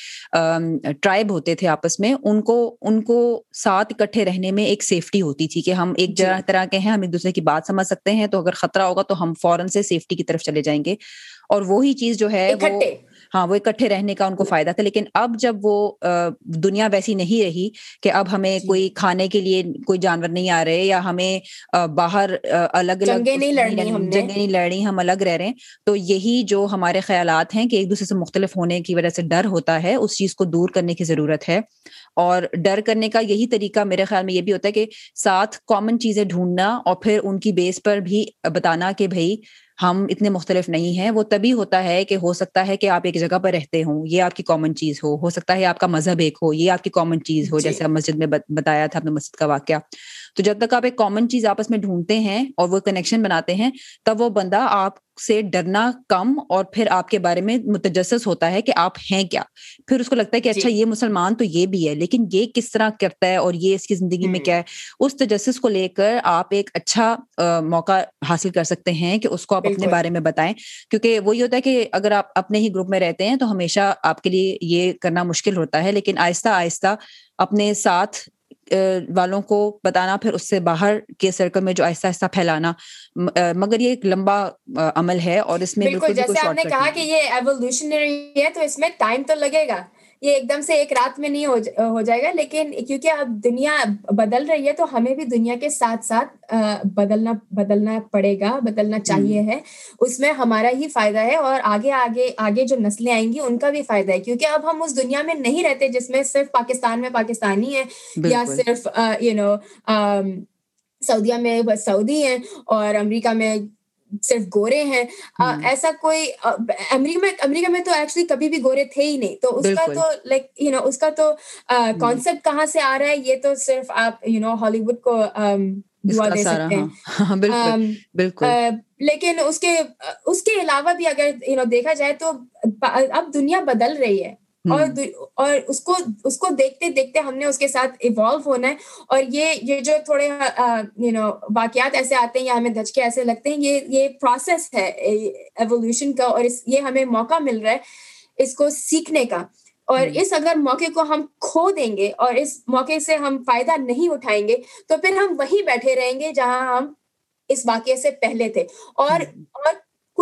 ٹرائب ہوتے تھے آپس میں ان کو ان کو ساتھ اکٹھے رہنے میں ایک سیفٹی ہوتی تھی کہ ہم ایک جی. طرح کے ہیں ہم ایک دوسرے کی بات سمجھ سکتے ہیں تو اگر خطرہ ہوگا تو ہم فوراً سے سیفٹی کی طرف چلے جائیں گے اور وہی چیز جو ہے ہاں وہ اکٹھے رہنے کا ان کو فائدہ تھا۔ لیکن اب جب وہ دنیا ویسی نہیں رہی کہ اب ہمیں جی۔ کوئی کھانے کے لیے کوئی جانور نہیں آ رہے یا ہمیں باہر الگ الگ جنگیں نہیں لڑنی ہم الگ رہ رہے ہیں۔ تو یہی جو ہمارے خیالات ہیں کہ ایک دوسرے سے مختلف ہونے کی وجہ سے ڈر ہوتا ہے اس چیز کو دور کرنے کی ضرورت ہے۔ اور ڈر کرنے کا یہی طریقہ میرے خیال میں یہ بھی ہوتا ہے کہ ساتھ کامن چیزیں ڈھونڈنا اور پھر ان کی بیس پر بھی بتانا کہ بھائی ہم اتنے مختلف نہیں ہیں وہ تبھی ہوتا ہے کہ ہو سکتا ہے کہ آپ ایک جگہ پر رہتے ہوں یہ آپ کی کامن چیز ہو ہو سکتا ہے آپ کا مذہب ایک ہو یہ آپ کی کامن چیز ہو جی۔ جیسے مسجد میں بتایا تھا اپنے مسجد کا واقعہ تو جب تک آپ ایک کامن چیز آپس میں ڈھونڈتے ہیں اور وہ کنیکشن بناتے ہیں تب وہ بندہ آپ سے ڈرنا کم اور پھر آپ کے بارے میں متجسس ہوتا ہے کہ آپ ہیں کیا۔ پھر اس کو لگتا ہے کہ اچھا جی۔ یہ مسلمان تو یہ بھی ہے لیکن یہ کس طرح کرتا ہے اور یہ اس کی زندگی میں کیا ہے؟ اس تجسس کو لے کر آپ ایک اچھا موقع حاصل کر سکتے ہیں کہ اس کو آپ اپنے بارے میں بتائیں۔ کیونکہ وہی ہوتا ہے کہ اگر آپ اپنے ہی گروپ میں رہتے ہیں تو ہمیشہ آپ کے لیے یہ کرنا مشکل ہوتا ہے لیکن آہستہ آہستہ اپنے ساتھ والوں کو بتانا پھر اس سے باہر کے سرکل میں جو آہستہ آہستہ پھیلانا مگر یہ ایک لمبا عمل ہے اور اس میں بالکل جیسے آپ نے کہا کہ یہ ایولیوشنری ہے تو اس میں ٹائم تو لگے گا۔ یہ ایک دم سے ایک رات میں نہیں ہو جائے گا لیکن کیونکہ اب دنیا بدل رہی ہے تو ہمیں بھی دنیا کے ساتھ ساتھ بدلنا بدلنا پڑے گا بدلنا چاہیے ہے۔ اس میں ہمارا ہی فائدہ ہے اور آگے آگے آگے جو نسلیں آئیں گی ان کا بھی فائدہ ہے۔ کیونکہ اب ہم اس دنیا میں نہیں رہتے جس میں صرف پاکستان میں پاکستانی ہے یا صرف یو نو سعودیہ میں سعودی ہیں اور امریکہ میں صرف گورے ہیں ایسا کوئی امریکہ میں امریکہ میں تو ایکچولی کبھی بھی گورے تھے ہی نہیں۔ تو اس کا تو لائک یو نو اس کا تو کانسیپٹ کہاں سے آ رہا ہے؟ یہ تو صرف آپ یو نو ہالی ووڈ کو دعا دے سکتے ہیں۔ لیکن اس کے اس کے علاوہ بھی اگر یو نو دیکھا جائے تو اب دنیا بدل رہی ہے۔ اور اور اس کو اس کو دیکھتے دیکھتے ہم نے اس کے ساتھ ایوالو ہونا ہے۔ اور یہ یہ جو تھوڑے یو نو واقعات ایسے آتے ہیں یا ہمیں دھچکے ایسے لگتے ہیں یہ یہ پروسیس ہے ایولیوشن کا۔ اور اس یہ ہمیں موقع مل رہا ہے اس کو سیکھنے کا۔ اور اس اگر موقع کو ہم کھو دیں گے اور اس موقع سے ہم فائدہ نہیں اٹھائیں گے تو پھر ہم وہی بیٹھے رہیں گے جہاں ہم اس واقعے سے پہلے تھے۔ اور اور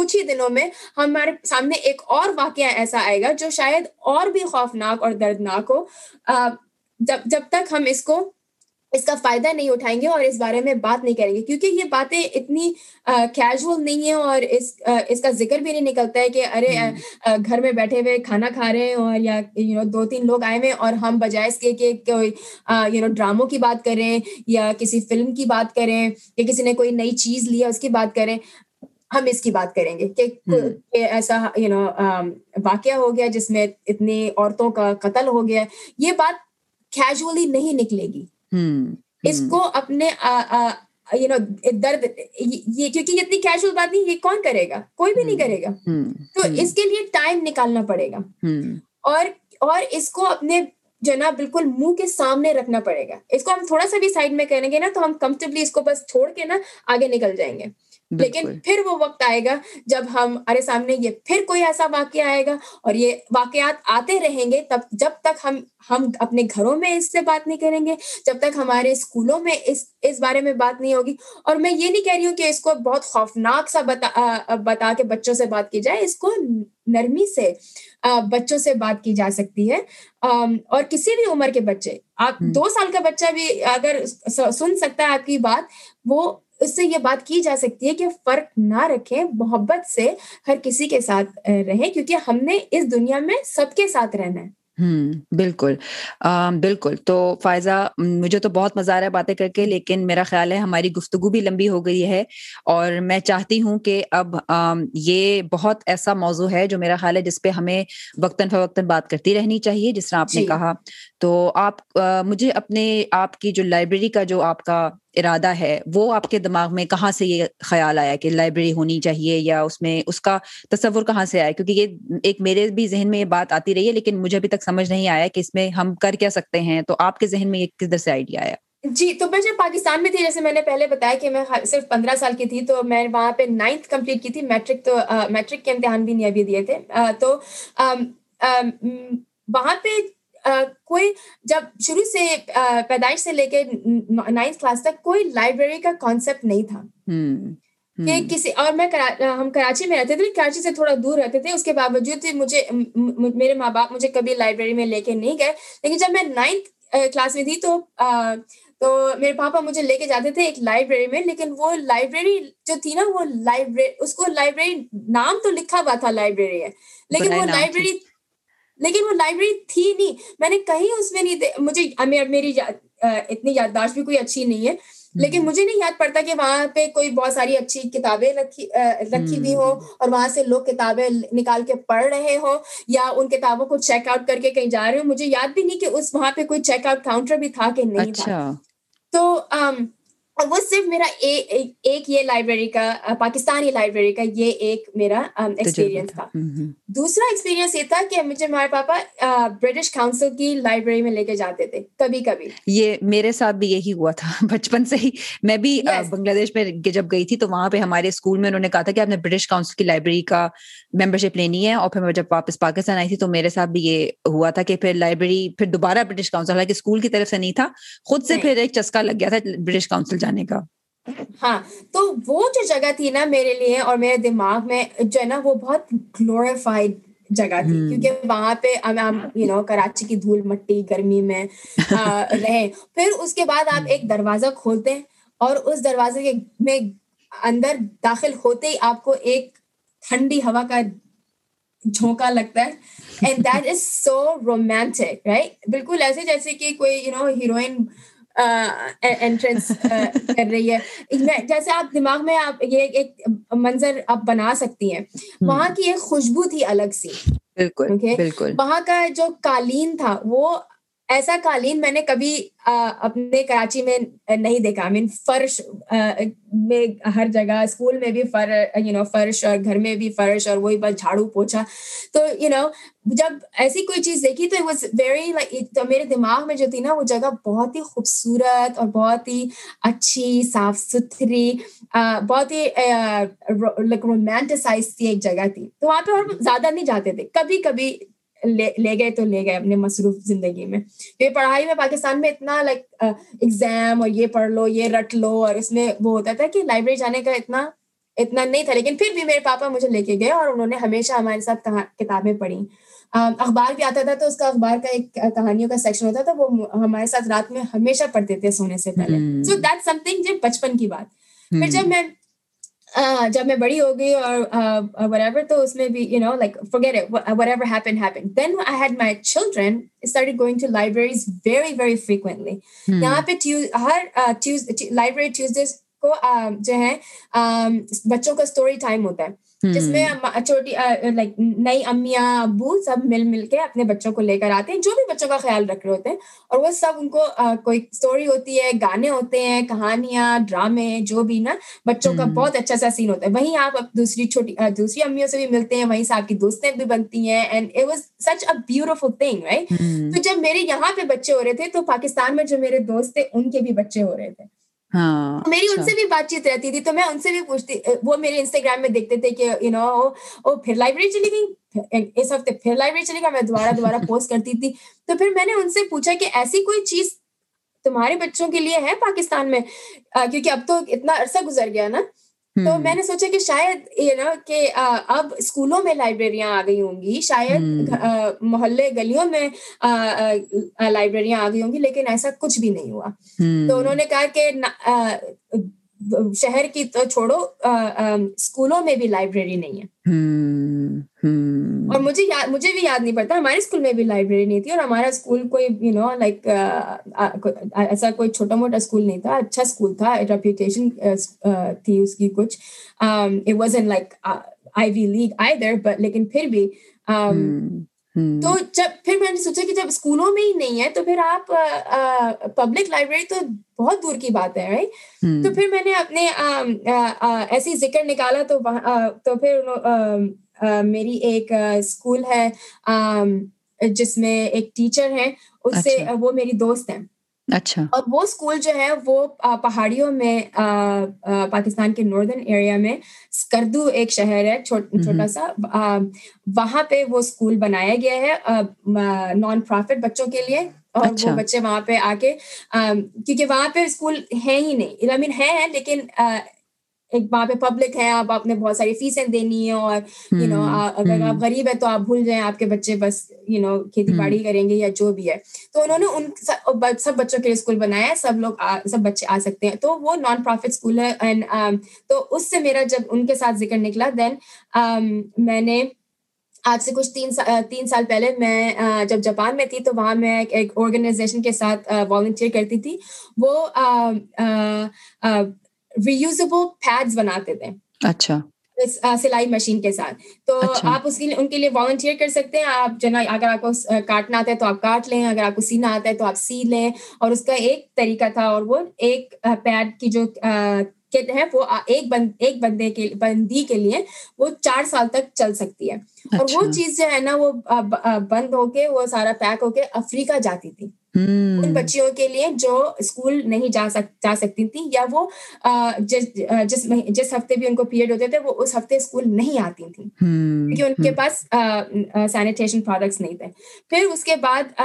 کچھ ہی دنوں میں ہمارے سامنے ایک اور واقعہ ایسا آئے گا جو شاید اور بھی خوفناک اور دردناک ہو۔ جب جب تک ہم اس کو اس کا فائدہ نہیں اٹھائیں گے اور اس بارے میں بات نہیں کریں گے کیونکہ یہ باتیں اتنی کیجول نہیں ہیں اور اس اس کا ذکر بھی نہیں نکلتا ہے کہ ارے گھر میں بیٹھے ہوئے کھانا کھا رہے ہیں اور یا یو نو دو تین لوگ آئے ہوئے اور ہم بجائے اس کے کہ کوئی یو نو ڈراموں کی بات کریں یا کسی فلم کی بات کریں یا کسی نے کوئی نئی چیز لیا اس کی بات کریں۔ ہم اس کی بات کریں گے کہ ایسا یو نو واقعہ ہو گیا جس میں اتنی عورتوں کا قتل ہو گیا یہ بات کیجولی نہیں نکلے گی۔ اس کو اپنے یو نو درد یہ کیونکہ یہ اتنی کیجول بات نہیں یہ کون کرے گا؟ کوئی بھی نہیں کرے گا۔ تو اس کے لیے ٹائم نکالنا پڑے گا۔ اور اور اس کو اپنے جو نا بالکل منہ کے سامنے رکھنا پڑے گا۔ اس کو ہم تھوڑا سا بھی سائڈ میں کریں گے نا تو ہم کمفرٹیبلی اس کو بس چھوڑ کے نا آگے نکل جائیں گے۔ لیکن پھر وہ وقت آئے گا جب ہم ارے سامنے یہ پھر کوئی ایسا واقعہ آئے گا اور یہ واقعات آتے رہیں گے تب جب تک ہم ہم اپنے گھروں میں اس سے بات نہیں کریں گے جب تک ہمارے اسکولوں میں اس اس بارے میں بات نہیں ہوگی۔ اور میں یہ نہیں کہہ رہی ہوں کہ اس کو بہت خوفناک سا بتا بتا کے بچوں سے بات کی جائے اس کو نرمی سے بچوں سے بات کی جا سکتی ہے۔ اور کسی بھی عمر کے بچے آپ دو سال کا بچہ بھی اگر سن سکتا ہے آپ کی بات وہ اس سے یہ بات کی جا سکتی ہے کہ فرق نہ رکھیں محبت سے ہر کسی کے ساتھ رہیں کیونکہ ہم نے اس دنیا میں سب کے ساتھ رہنا ہے۔ ہوں بالکل۔ بالکل۔ تو فائزہ مجھے تو بہت مزہ آ رہا ہے باتیں کر کے لیکن میرا خیال ہے ہماری گفتگو بھی لمبی ہو گئی ہے۔ اور میں چاہتی ہوں کہ اب یہ بہت ایسا موضوع ہے جو میرا خیال ہے جس پہ ہمیں وقتاً فوقتاً بات کرتی رہنی چاہیے جس طرح آپ نے جی۔ کہا۔ تو آپ مجھے اپنے آپ کی جو لائبریری کا جو آپ کا ارادہ ہے، وہ آپ کے دماغ میں کہاں سے یہ خیال آیا کہ لائبریری ہونی چاہیے یا اس میں اس کا تصور کہاں سے آیا؟ کیونکہ یہ ایک میرے بھی ذہن میں یہ بات آتی رہی ہے، لیکن مجھے ابھی تک سمجھ نہیں آیا کہ اس میں ہم کر کیا سکتے ہیں۔ تو آپ کے ذہن میں یہ کدھر سے آئیڈیا آیا؟ جی تو میں جب پاکستان میں تھی، جیسے میں نے پہلے بتایا کہ میں صرف پندرہ سال کی تھی، تو میں وہاں پہ نائنتھ کمپلیٹ کی تھی۔ میٹرک تو میٹرک کے امتحان بھی نہیں ابھی دیے تھے۔ تو وہاں پہ کوئی جب شروع سے پیدائش سے لے کے نائنتھ کلاس تک کوئی لائبریری کا کانسیپٹ نہیں تھا۔ کہ کسی اور میں ہم کراچی میں رہتے تھے کراچی سے تھوڑا دور رہتے تھے اس کے باوجود مجھے میرے ماں باپ مجھے کبھی لائبریری میں لے کے نہیں گئے۔ لیکن جب میں نائنتھ کلاس میں تھی تو تو میرے پاپا مجھے لے کے جاتے تھے ایک لائبریری میں لیکن وہ لائبریری جو تھی نا وہ لائبریری اس کو لائبریری نام تو لکھا ہوا تھا لائبریری ہے لیکن وہ لائبریری لیکن وہ لائبریری تھی نہیں۔ میں نے کہیں اس میں نہیں مجھے میری اتنی یادداشت بھی کوئی اچھی نہیں ہے۔ لیکن مجھے نہیں یاد پڑتا کہ وہاں پہ کوئی بہت ساری اچھی کتابیں رکھی رکھی ہوئی ہوں اور وہاں سے لوگ کتابیں نکال کے پڑھ رہے ہوں یا ان کتابوں کو چیک آؤٹ کر کے کہیں جا رہے ہوں۔ مجھے یاد بھی نہیں کہ اس وہاں پہ کوئی چیک آؤٹ کاؤنٹر بھی تھا کہ نہیں تھا۔ اچھا۔ تو وہ صرف میرا ایک یہ لائبریری کا پاکستانی لائبریری کا یہ ایک میرا ایکسپیرینس تھا۔ دوسرا ایکسپیرینس یہ تھا کہ مجھے ہمارے پاپا برٹش کاؤنسل کی لائبریری میں لے کے جاتے تھے کبھی کبھی۔ یہ میرے ساتھ بھی یہی ہوا تھا۔ بچپن سے ہی۔ میں بھی بنگلہ دیش میں جب گئی تھی تو وہاں پہ ہمارے اسکول میں انہوں نے کہا تھا کہ آپ نے برٹش کاؤنسل کی لائبریری کا ممبر شپ لینی ہے۔ اور پھر میں جب واپس پاکستان آئی تھی تو میرے ساتھ بھی یہ ہوا تھا کہ پھر لائبریری پھر دوبارہ برٹش کاؤنسل حالانکہ اسکول کی طرف سے نہیں تھا۔ خود سے پھر ایک چسکا لگ گیا تھا برٹش کاؤنسل جانے کا۔ ہاں تو وہ جو جگہ تھی نا میرے لیے اور میرے دماغ میں جو ہے نا وہ بہت گلوریفائڈ جگہ تھی۔ کیونکہ وہاں پہ یو نو کراچی کی دھول مٹی گرمی میں رہے پھر اس کے بعد آپ ایک دروازہ کھولتے ہیں اور اس دروازے کے میں اندر داخل ہوتے ہی آپ کو ایک ٹھنڈی ہوا کا جھونکا لگتا ہے۔ And that is so romantic right بالکل ایسے جیسے کہ کوئی یو نو ہیروئن انٹرنس کر رہی ہے۔ جیسے آپ دماغ میں آپ یہ ایک منظر آپ بنا سکتی ہیں۔ وہاں کی ایک خوشبو تھی الگ سی۔ بالکل بالکل۔ وہاں کا جو قالین تھا وہ ایسا قالین میں نے کبھی اپنے کراچی میں نہیں دیکھا۔ مین فرش میں ہر جگہ، اسکول میں بھی فر یو نو فرش اور گھر میں بھی فرش اور وہی بس جھاڑو پوچھا۔ تو یو نو جب ایسی کوئی چیز دیکھی تو واز ویری لائک تو میرے دماغ میں جو تھی نا، وہ جگہ بہت ہی خوبصورت اور بہت ہی اچھی، صاف ستھری بہت ہی لائک رومانٹسائز تھی ایک جگہ تھی۔ تو وہاں پہ اور زیادہ نہیں جاتے تھے۔ کبھی کبھی لے گئے تو لے گئے اپنے مصروف زندگی میں۔ یہ پڑھائی میں پاکستان میں اتنا لائک ایگزام اور یہ پڑھ لو یہ رٹ لو اور اس میں وہ ہوتا تھا کہ لائبریری جانے کا اتنا اتنا نہیں تھا۔ لیکن پھر بھی میرے پاپا مجھے لے کے گئے اور انہوں نے ہمیشہ ہمارے ساتھ کتابیں پڑھی۔ اخبار بھی آتا تھا تو اس کا اخبار کا ایک کہانیوں کا سیکشن ہوتا تھا وہ ہمارے ساتھ رات میں ہمیشہ پڑھتے تھے سونے سے پہلے۔ سو دیٹ سم تھنگ جو بچپن کی بات۔ پھر جب میں جب میں بڑی ہوگئی اور اس میں بھی you know like forget ever I had my children going to libraries very very frequently یہاں پہ ہر لائبریری ٹیوزڈیز کو جو ہے بچوں کا اسٹوری ٹائم ہوتا ہے۔ جس میں چھوٹی لائک نئی امیاں ابو سب مل مل کے اپنے بچوں کو لے کر آتے ہیں جو بھی بچوں کا خیال رکھ رہے ہوتے ہیں اور وہ سب ان کو کوئی اسٹوری ہوتی ہے گانے ہوتے ہیں کہانیاں ڈرامے جو بھی نا بچوں کا بہت اچھا سا سین ہوتا ہے۔ وہیں آپ دوسری چھوٹی دوسری امیوں سے بھی ملتے ہیں وہیں سے آپ کی دوستیں بھی بنتی ہیں and it was such a beautiful thing right تو جب میرے یہاں پہ بچے ہو رہے تھے تو پاکستان میں جو میرے دوست تھے ان کے بھی بچے ہو رہے تھے۔ میری ان اچھا۔ سے بھی بات چیت رہتی تھی تو میں ان سے بھی پوچھتی وہ میرے انسٹاگرام میں دیکھتے تھے کہ یو نو پھر لائبریری چلی گئی۔ اس ہفتے پھر لائبریری چلی گئی میں دوبارہ دوبارہ پوسٹ کرتی تھی۔ تو پھر میں نے ان سے پوچھا کہ ایسی کوئی چیز تمہارے بچوں کے لیے ہے پاکستان میں؟ کیونکہ اب تو اتنا عرصہ گزر گیا نا۔ تو میں نے سوچا کہ شاید یہ نا کہ اب اسکولوں میں لائبریریاں آ گئی ہوں گی شاید محلے گلیوں میں لائبریریاں آ گئی ہوں گی لیکن ایسا کچھ بھی نہیں ہوا۔ تو انہوں نے کہا کہ شہر کی تو چھوڑو اسکولوں میں بھی لائبریری نہیں ہے۔ اور مجھے مجھے بھی یاد نہیں پڑتا ہمارے اسکول میں بھی لائبریری نہیں تھی اور ہمارا اسکول کوئی یو نو لائک ایسا کوئی چھوٹا موٹا اسکول نہیں تھا اچھا اسکول تھا ریپوٹیشن تھی اس کی کچھ۔ It was in like I we lag I there but لیکن پھر بھی تو جب پھر میں نے سوچا کہ جب اسکولوں میں ہی نہیں ہے تو پھر آپ پبلک لائبریری تو بہت دور کی بات ہے تو پھر میں نے اپنے ایسی ذکر نکالا تو تو پھر میری ایک اسکول ہے جس میں ایک ٹیچر ہے اس سے اچھا۔ وہ میری دوست ہیں۔ اچھا۔ اور وہ اسکول جو ہے وہ پہاڑیوں میں پاکستان کے ناردرن ایریا میں اسکردو ایک شہر ہے چھوٹا سا۔ وہاں پہ وہ اسکول بنایا گیا ہے نان پروفٹ بچوں کے لیے۔ اور وہ اچھا۔ بچے وہاں پہ آ کے کیونکہ وہاں پہ اسکول ہے ہی نہیں۔ مین ہے لیکن ایک وہاں پہ پبلک ہے آپ آپ نے بہت ساری فیسیں دینی ہے اور یو نو اگر آپ غریب ہے تو آپ بھول جائیں آپ کے بچے بس یو نو کھیتی باڑی کریں گے یا جو بھی ہے۔ تو انہوں نے ان سب بچوں کے لیے اسکول بنایا ہے سب لوگ سب بچے آ سکتے ہیں۔ تو وہ نان پروفٹ اسکول ہے اینڈ تو اس سے میرا جب ان کے ساتھ ذکر نکلا دین میں نے آج سے کچھ تین تین سال پہلے میں جب جاپان میں تھی تو وہاں میں ایک آرگنائزیشن کے ساتھ والنٹیئر کرتی تھی۔ وہ ریوزبل پیڈز بناتے تھے۔ اچھا۔ سلائی مشین کے ساتھ۔ تو اچھا۔ آپ اس کے لیے ان کے لیے والنٹیئر کر سکتے ہیں۔ آپ جو نا اگر آپ کو کاٹنا آتا ہے تو آپ کاٹ لیں۔ اگر آپ کو سینا آتا ہے تو آپ سی لیں۔ اور اس کا ایک طریقہ تھا اور وہ ایک پیڈ کی جو کٹ ہے وہ ایک بند ایک بندے کے بندی کے لیے وہ چار سال تک چل سکتی ہے۔ اور وہ اچھا۔ چیز جو ہے نا وہ بند ہو کے وہ سارا پیک ہو کے افریقہ جاتی تھی۔ ان بچیوں کے لیے جو اسکول نہیں جا سک جا سکتی تھی یا وہ جس جس جس ہفتے بھی ان کو پیریڈ ہوتے تھے وہ اس ہفتے اسکول نہیں آتی تھیں۔ کیونکہ ان کے پاس سینیٹیشن پروڈکٹس نہیں تھے۔ پھر اس کے بعد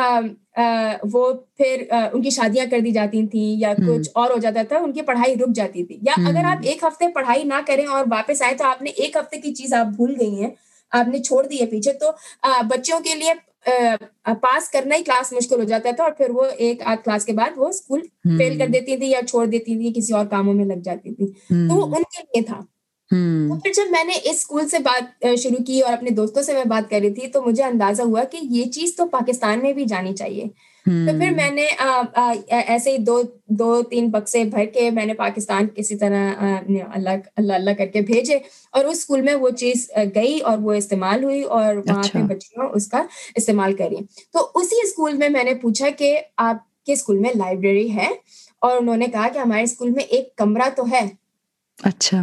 وہ پھر ان کی شادیاں کر دی جاتی تھیں یا کچھ اور ہو جاتا تھا ان کی پڑھائی رک جاتی تھی۔ یا اگر آپ ایک ہفتے پڑھائی نہ کریں اور واپس آئے تو آپ نے ایک ہفتے کی چیز آپ بھول گئی ہیں آپ نے چھوڑ دی ہے پیچھے تو بچوں کے لیے پاس کرنا ہی کلاس مشکل ہو جاتا تھا اور پھر وہ ایک آدھ کلاس کے بعد وہ اسکول فیل کر دیتی تھی یا چھوڑ دیتی تھی کسی اور کاموں میں لگ جاتی تھی۔ تو وہ ان کے لیے تھا۔ تو پھر جب میں نے اس اسکول سے بات شروع کی اور اپنے دوستوں سے میں بات کر رہی تھی تو مجھے اندازہ ہوا کہ یہ چیز تو پاکستان میں بھی جانی چاہیے۔ تو پھر میں نے ایسے ہی دو دو تین بکسے بھر کے میں نے پاکستان کسی طرح اللہ اللہ اللہ کر کے بھیجے اور اس اسکول میں وہ چیز گئی اور وہ استعمال ہوئی اور وہاں پہ اچھا۔ بچیاں اس کا استعمال کری تو اسی اسکول میں میں نے پوچھا کہ آپ کے اسکول میں لائبریری ہے؟ اور انہوں نے کہا کہ ہمارے اسکول میں ایک کمرہ تو ہے اچھا۔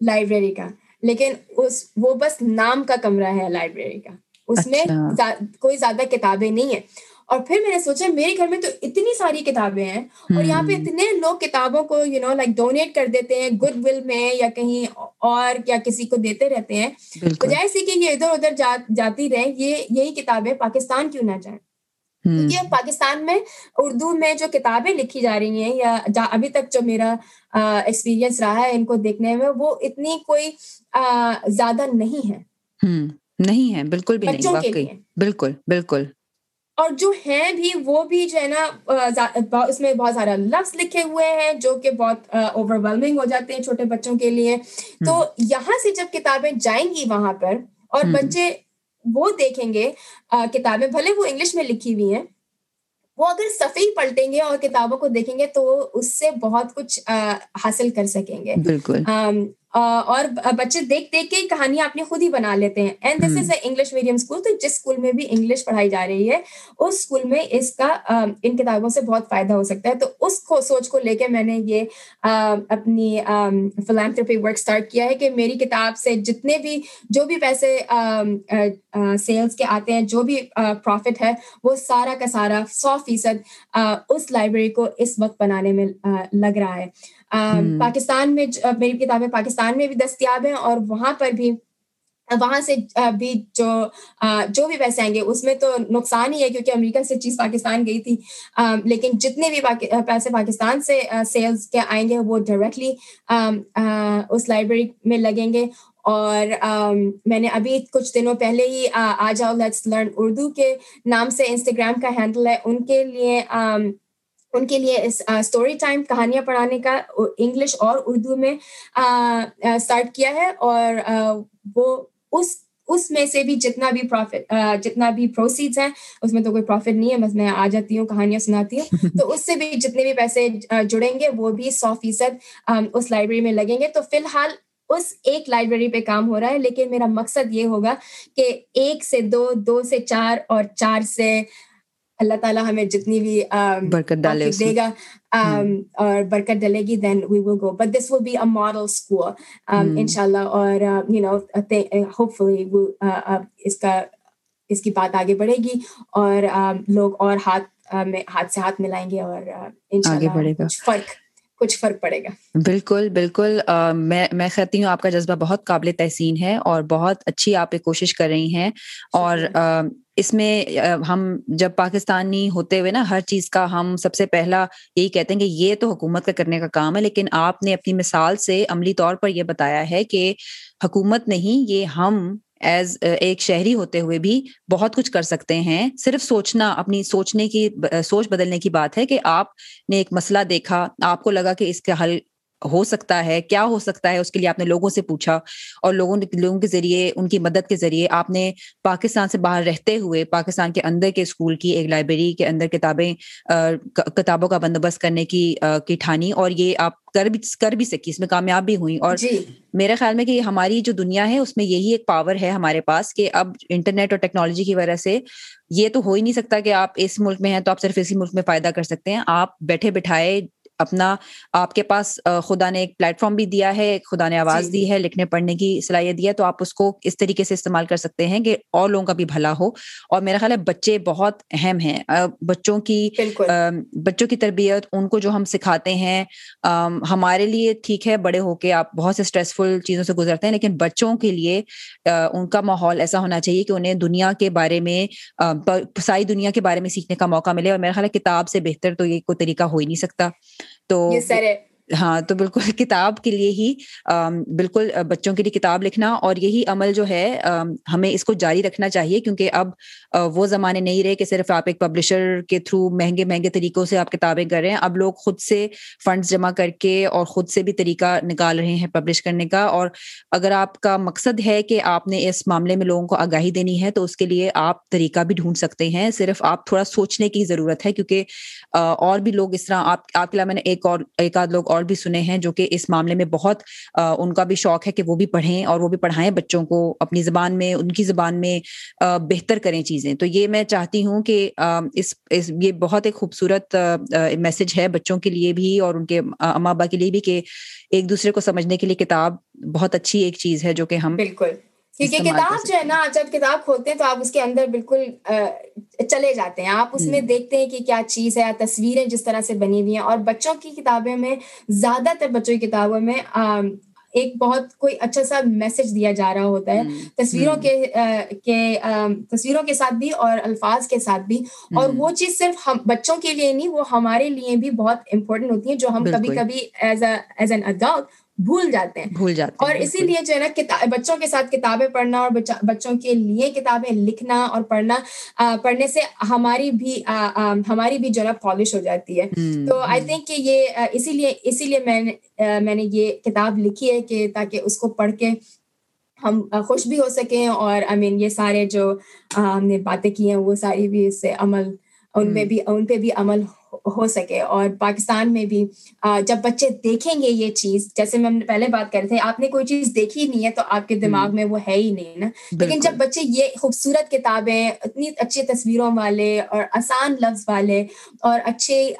لائبریری کا لیکن اس وہ بس نام کا کمرہ ہے لائبریری کا۔ اس میں اچھا۔ کوئی زیادہ کتابیں نہیں ہیں۔ اور پھر میں نے سوچا میرے گھر میں تو اتنی ساری کتابیں ہیں اور یہاں پہ اتنے لوگ کتابوں کو یو نو لائک ڈونیٹ کر دیتے ہیں گڈ ول میں یا کہیں اور کیا کسی کو دیتے رہتے ہیں۔ بجائے سے کہ یہ ادھر ادھر جاتی رہے یہ یہی کتابیں پاکستان کیوں نہ جائیں کیونکہ پاکستان میں اردو میں جو کتابیں لکھی جا رہی ہیں یا ابھی تک جو میرا ایکسپیرئنس رہا ہے ان کو دیکھنے میں وہ اتنی کوئی زیادہ نہیں ہے۔ نہیں ہے بالکل بھی نہیں بالکل بالکل۔ اور جو ہیں بھی وہ بھی جو ہے نا اس میں بہت سارا لفظ لکھے ہوئے ہیں جو کہ بہت اوور ویلمنگ ہو جاتے ہیں چھوٹے بچوں کے لیے۔ تو یہاں سے جب کتابیں جائیں گی وہاں پر اور بچے وہ دیکھیں گے کتابیں بھلے وہ انگلش میں لکھی ہوئی ہیں وہ اگر صفحی پلٹیں گے اور کتابوں کو دیکھیں گے تو اس سے بہت کچھ حاصل کر سکیں گے۔ بالکل۔ اور بچے دیکھ دیکھ کے کہانیاں اپنی خود ہی بنا لیتے ہیں۔ And this is a English medium school تو جس اسکول میں بھی انگلش پڑھائی جا رہی ہے اس اسکول میں اس کا ان کتابوں سے بہت فائدہ ہو سکتا ہے۔ تو اس کو سوچ کو لے کے میں نے یہ اپنی فلانتھرپی ورک اسٹارٹ کیا ہے کہ میری کتاب سے جتنے بھی جو بھی پیسے سیلس کے آتے ہیں جو بھی پروفٹ ہے وہ سارا کا سارا سو فیصد اس لائبریری کو اس وقت بنانے میں لگ رہا ہے۔ پاکستان میں میری کتابیں پاکستان میں بھی دستیاب ہیں اور وہاں پر بھی وہاں سے بھی جو جو بھی پیسے آئیں گے اس میں تو نقصان ہی ہے کیونکہ امریکہ سے چیز پاکستان گئی تھی۔ لیکن جتنے بھی پیسے پاکستان سے سیلس کے آئیں گے وہ ڈائریکٹلی اس لائبریری میں لگیں گے۔ اور میں نے ابھی کچھ دنوں پہلے ہی آ جاؤ لیٹس لرن اردو کے نام سے انسٹاگرام کا ہینڈل ہے۔ ان کے لیے ان کے لیے اسٹوری ٹائم کہانیاں پڑھانے کا انگلش اور اردو میں اسٹارٹ کیا ہے اور وہ اس اس میں سے بھی جتنا بھی پروفٹ جتنا بھی پروسیڈس ہیں اس میں تو کوئی پروفٹ نہیں ہے بس میں آ جاتی ہوں کہانیاں سناتی ہوں۔ تو اس سے بھی جتنے بھی پیسے جڑیں گے وہ بھی سو فیصد اس لائبریری میں لگیں گے۔ تو فی الحال اس ایک لائبریری پہ کام ہو رہا ہے لیکن میرا مقصد یہ ہوگا کہ ایک سے دو دو سے چار اور چار سے اللہ تعالیٰ ہمیں جتنی بھی برکت ڈالے دے گا اور برکت ڈلے گی then we will go but this will be a model school ان شاء اللہ اور یو نو ہوپ فلی اس کا اس کی بات آگے بڑھے گی اور لوگ اور ہاتھ میں ہاتھ سے ہاتھ ملائیں گے اور ان شاء اللہ فرق کچھ فرق پڑے گا۔ بالکل بالکل۔ میں میں کہتی ہوں آپ کا جذبہ بہت قابل تحسین ہے اور بہت اچھی آپ ایک کوشش کر رہی ہیں۔ اور اس میں ہم جب پاکستانی ہوتے ہوئے نا ہر چیز کا ہم سب سے پہلا یہی کہتے ہیں کہ یہ تو حکومت کا کرنے کا کام ہے لیکن آپ نے اپنی مثال سے عملی طور پر یہ بتایا ہے کہ حکومت نہیں یہ ہم ایز uh, ایک شہری ہوتے ہوئے بھی بہت کچھ کر سکتے ہیں۔ صرف سوچنا، اپنی سوچنے کی سوچ بدلنے کی بات ہے کہ آپ نے ایک مسئلہ دیکھا، آپ کو لگا کہ اس کا حل ہو سکتا ہے کیا ہو سکتا ہے اس کے لیے آپ نے لوگوں سے پوچھا اور لوگوں لوگوں کے ذریعے ان کی مدد کے ذریعے آپ نے پاکستان سے باہر رہتے ہوئے پاکستان کے اندر کے اسکول کی ایک لائبریری کے اندر کتابیں کتابوں کا بندوبست کرنے کی کی ٹھانی اور یہ آپ کر بھی کر بھی سکی اس میں کامیاب بھی ہوئی اور جی۔ میرے خیال میں کہ ہماری جو دنیا ہے اس میں یہی ایک پاور ہے ہمارے پاس کہ اب انٹرنیٹ اور ٹیکنالوجی کی وجہ سے یہ تو ہو ہی نہیں سکتا کہ آپ اس ملک میں ہیں تو آپ صرف اسی ملک میں فائدہ کر سکتے ہیں آپ بیٹھے بٹھائے اپنا آپ کے پاس خدا نے ایک پلیٹ فارم بھی دیا ہے خدا نے آواز جی۔ دی ہے لکھنے پڑھنے کی صلاحیت دی ہے تو آپ اس کو اس طریقے سے استعمال کر سکتے ہیں کہ اور لوگوں کا بھی بھلا ہو۔ اور میرا خیال ہے بچے بہت اہم ہیں۔ بچوں کی بچوں کی تربیت ان کو جو ہم سکھاتے ہیں ہمارے لیے ٹھیک ہے بڑے ہو کے آپ بہت سے اسٹریسفل چیزوں سے گزرتے ہیں لیکن بچوں کے لیے ان کا ماحول ایسا ہونا چاہیے کہ انہیں دنیا کے بارے میں ساری دنیا کے بارے میں سیکھنے کا موقع ملے۔ اور میرا خیال ہے کتاب سے بہتر تو یہ کوئی طریقہ ہو ہی نہیں سکتا۔ تو ہاں تو بالکل کتاب کے لیے ہی بالکل بچوں کے لیے کتاب لکھنا اور یہی عمل جو ہے ہمیں اس کو جاری رکھنا چاہیے کیونکہ اب وہ زمانے نہیں رہے کہ صرف آپ ایک پبلشر کے تھرو مہنگے مہنگے طریقوں سے آپ کتابیں کر رہے ہیں۔ اب لوگ خود سے فنڈس جمع کر کے اور خود سے بھی طریقہ نکال رہے ہیں پبلش کرنے کا اور اگر آپ کا مقصد ہے کہ آپ نے اس معاملے میں لوگوں کو آگاہی دینی ہے، تو اس کے لیے آپ طریقہ بھی ڈھونڈ سکتے ہیں۔ صرف آپ تھوڑا سوچنے کی ضرورت ہے کیونکہ اور بھی لوگ اس طرح، آپ آپ کے علاوہ میں نے ایک اور، ایک آدھ لوگ اور بھی سنے ہیں جو کہ اس معاملے میں بہت ان کا بھی شوق ہے کہ وہ بھی پڑھیں اور وہ بھی پڑھائیں، بچوں کو اپنی زبان میں، ان کی زبان میں بہتر کریں چیزیں۔ تو یہ میں چاہتی ہوں کہ اس یہ بہت ایک خوبصورت میسج ہے بچوں کے لیے بھی اور ان کے اما ابا کے لیے بھی کہ ایک دوسرے کو سمجھنے کے لیے کتاب بہت اچھی ایک چیز ہے جو کہ ہم بالکل۔ کیونکہ کتاب جو ہے نا جب کتاب کھولتے ہیں تو آپ اس کے اندر بالکل چلے جاتے ہیں۔ آپ اس میں دیکھتے ہیں کہ کیا چیز ہے تصویریں جس طرح سے بنی ہوئی ہیں۔ اور بچوں کی کتابیں میں زیادہ تر بچوں کی کتابوں میں ایک بہت کوئی اچھا سا میسج دیا جا رہا ہوتا ہے۔ تصویروں کے تصویروں کے ساتھ بھی اور الفاظ کے ساتھ بھی۔ اور وہ چیز صرف ہم بچوں کے لیے نہیں وہ ہمارے لیے بھی بہت امپورٹنٹ ہوتی ہے جو ہم کبھی کبھی as a as an adult بھول جاتے ہیں۔ بھول جاتے اور اسی لیے جو ہے نا بچوں کے ساتھ کتابیں پڑھنا اور بچوں کے لیے کتابیں لکھنا اور پڑھنا پڑھنے سے ہماری بھی ہماری بھی جو ہے پالش ہو جاتی ہے۔ تو آئی تھنک کہ یہ اسی لیے اسی لیے میں نے میں نے یہ کتاب لکھی ہے کہ تاکہ اس کو پڑھ کے ہم خوش بھی ہو سکیں۔ اور آئی مین یہ سارے جو ہم نے باتیں کی ہیں وہ ساری بھی اس سے عمل ان پہ بھی ان پہ بھی عمل ہو سکے اور پاکستان میں بھی جب بچے دیکھیں گے یہ چیز جیسے میں پہلے بات کر رہے تھے آپ نے کوئی چیز دیکھی نہیں ہے تو آپ کے دماغ میں وہ ہے ہی نہیں نا۔ لیکن جب بچے یہ خوبصورت کتابیں اتنی اچھی تصویروں والے اور آسان لفظ والے اور اچھے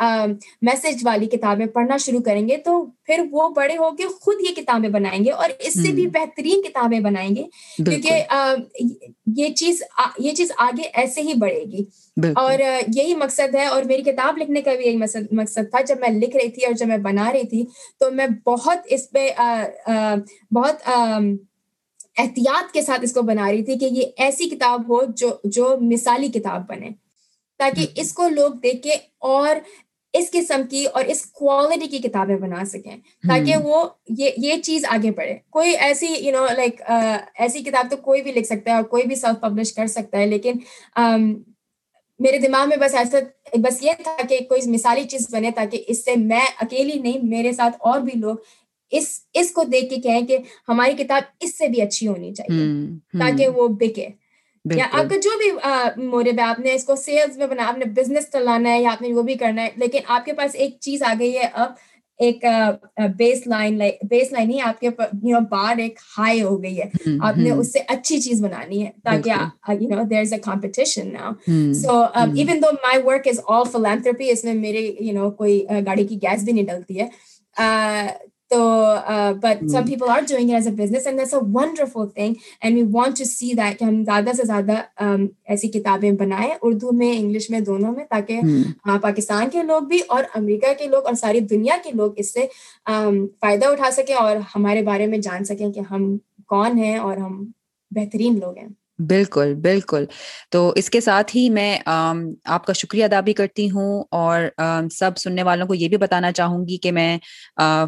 میسج والی کتابیں پڑھنا شروع کریں گے تو پھر وہ بڑے ہو کے خود یہ کتابیں بنائیں گے اور اس سے بھی بہترین کتابیں بنائیں گے کیونکہ یہ چیز یہ چیز آگے ایسے ہی بڑھے گی۔ اور یہی مقصد ہے اور میری کتاب لکھنے کا بھی یہی مقصد تھا۔ جب میں لکھ رہی تھی اور جب میں بنا رہی تھی تو میں بہت اس پہ بہت احتیاط کے ساتھ اس کو بنا رہی تھی کہ یہ ایسی کتاب ہو جو جو مثالی کتاب بنے تاکہ اس کو لوگ دیکھ کے اور اس قسم کی اور اس کوالٹی کی کتابیں بنا سکیں تاکہ وہ یہ یہ چیز آگے بڑھے۔ کوئی ایسی یو نو لائک ایسی کتاب تو کوئی بھی لکھ سکتا ہے اور کوئی بھی سیلف پبلش کر سکتا ہے لیکن میرے دماغ میں بس ایسا بس یہ تھا کہ کوئی مثالی چیز بنے تاکہ اس سے میں اکیلی نہیں میرے ساتھ اور بھی لوگ اس اس کو دیکھ کے کہیں کہ ہماری کتاب اس سے بھی اچھی ہونی چاہیے تاکہ وہ بکے۔ یا آپ کا جو بھی موٹو ہے آپ نے اس کو سیلس میں بنا آپ نے بزنس چلانا ہے یا آپ نے وہ بھی کرنا ہے لیکن آپ کے پاس ایک چیز آ گئی ہے اب ایک بیس لائن بیس لائن ہی آپ کے بار ایک ہائی ہو گئی ہے۔ آپ نے اس سے اچھی چیز بنانی ہے تاکہ you know there is a competition so even though my work is all اس میں میرے یو نو کوئی گاڑی کی گیس بھی نہیں ڈلتی ہے۔ تو but some people are doing as a business and that's a wonderful thing and we want to see that کہ ہم زیادہ سے زیادہ ایسی کتابیں بنائیں اردو میں انگلش میں دونوں میں تاکہ پاکستان کے لوگ بھی اور امریکہ کے لوگ اور ساری دنیا کے لوگ اس سے فائدہ اٹھا سکیں اور ہمارے بارے میں جان سکیں کہ ہم کون ہیں اور ہم بہترین لوگ ہیں۔ بالکل بالکل۔ تو اس کے ساتھ ہی میں آپ کا شکریہ ادا بھی کرتی ہوں اور سب سننے والوں کو یہ بھی بتانا چاہوں گی کہ میں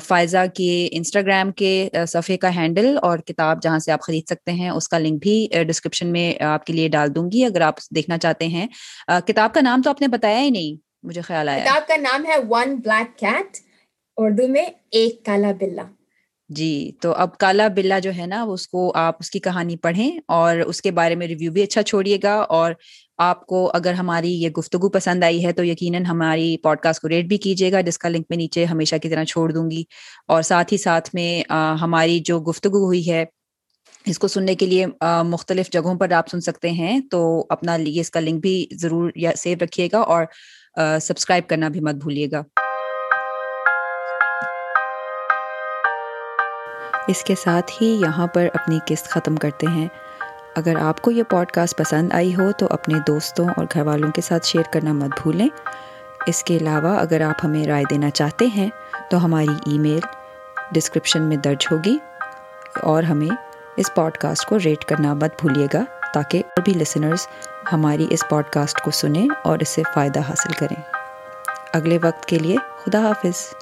فائزہ کے انسٹاگرام کے صفحے کا ہینڈل اور کتاب جہاں سے آپ خرید سکتے ہیں، اس کا لنک بھی ڈسکرپشن میں آپ کے لیے ڈال دوں گی اگر آپ دیکھنا چاہتے ہیں۔ کتاب کا نام تو آپ نے بتایا ہی نہیں، مجھے خیال آیا کتاب کا نام ہے ون بلیک کیٹ، اردو میں ایک کالا بلا جی تو اب کالا بلا جو ہے نا اس کو آپ اس کی کہانی پڑھیں اور اس کے بارے میں ریویو بھی اچھا چھوڑیے گا اور آپ کو اگر ہماری یہ گفتگو پسند آئی ہے تو یقیناً ہماری پوڈ کاسٹ کو ریٹ بھی کیجیے گا، جس کا لنک میں نیچے ہمیشہ کی طرح چھوڑ دوں گی اور ساتھ ہی ساتھ میں ہماری جو گفتگو ہوئی ہے، اس کو سننے کے لیے مختلف جگہوں پر آپ سن سکتے ہیں، تو اپنا یہ اس کا لنک بھی ضرور یا سیو رکھیے گا اور سبسکرائب کرنا بھی مت بھولیے گا۔ اس کے ساتھ ہی یہاں پر اپنی قسط ختم کرتے ہیں۔ اگر آپ کو یہ پوڈ کاسٹ پسند آئی ہو تو اپنے دوستوں اور گھر والوں کے ساتھ شیئر کرنا مت بھولیں۔ اس کے علاوہ اگر آپ ہمیں رائے دینا چاہتے ہیں تو ہماری ای میل ڈسکرپشن میں درج ہوگی اور ہمیں اس پوڈ کاسٹ کو ریٹ کرنا مت بھولیے گا تاکہ اور بھی لسنرز ہماری اس پوڈ کاسٹ کو سنیں اور اس سے فائدہ حاصل کریں۔ اگلے وقت کے لیے خدا حافظ۔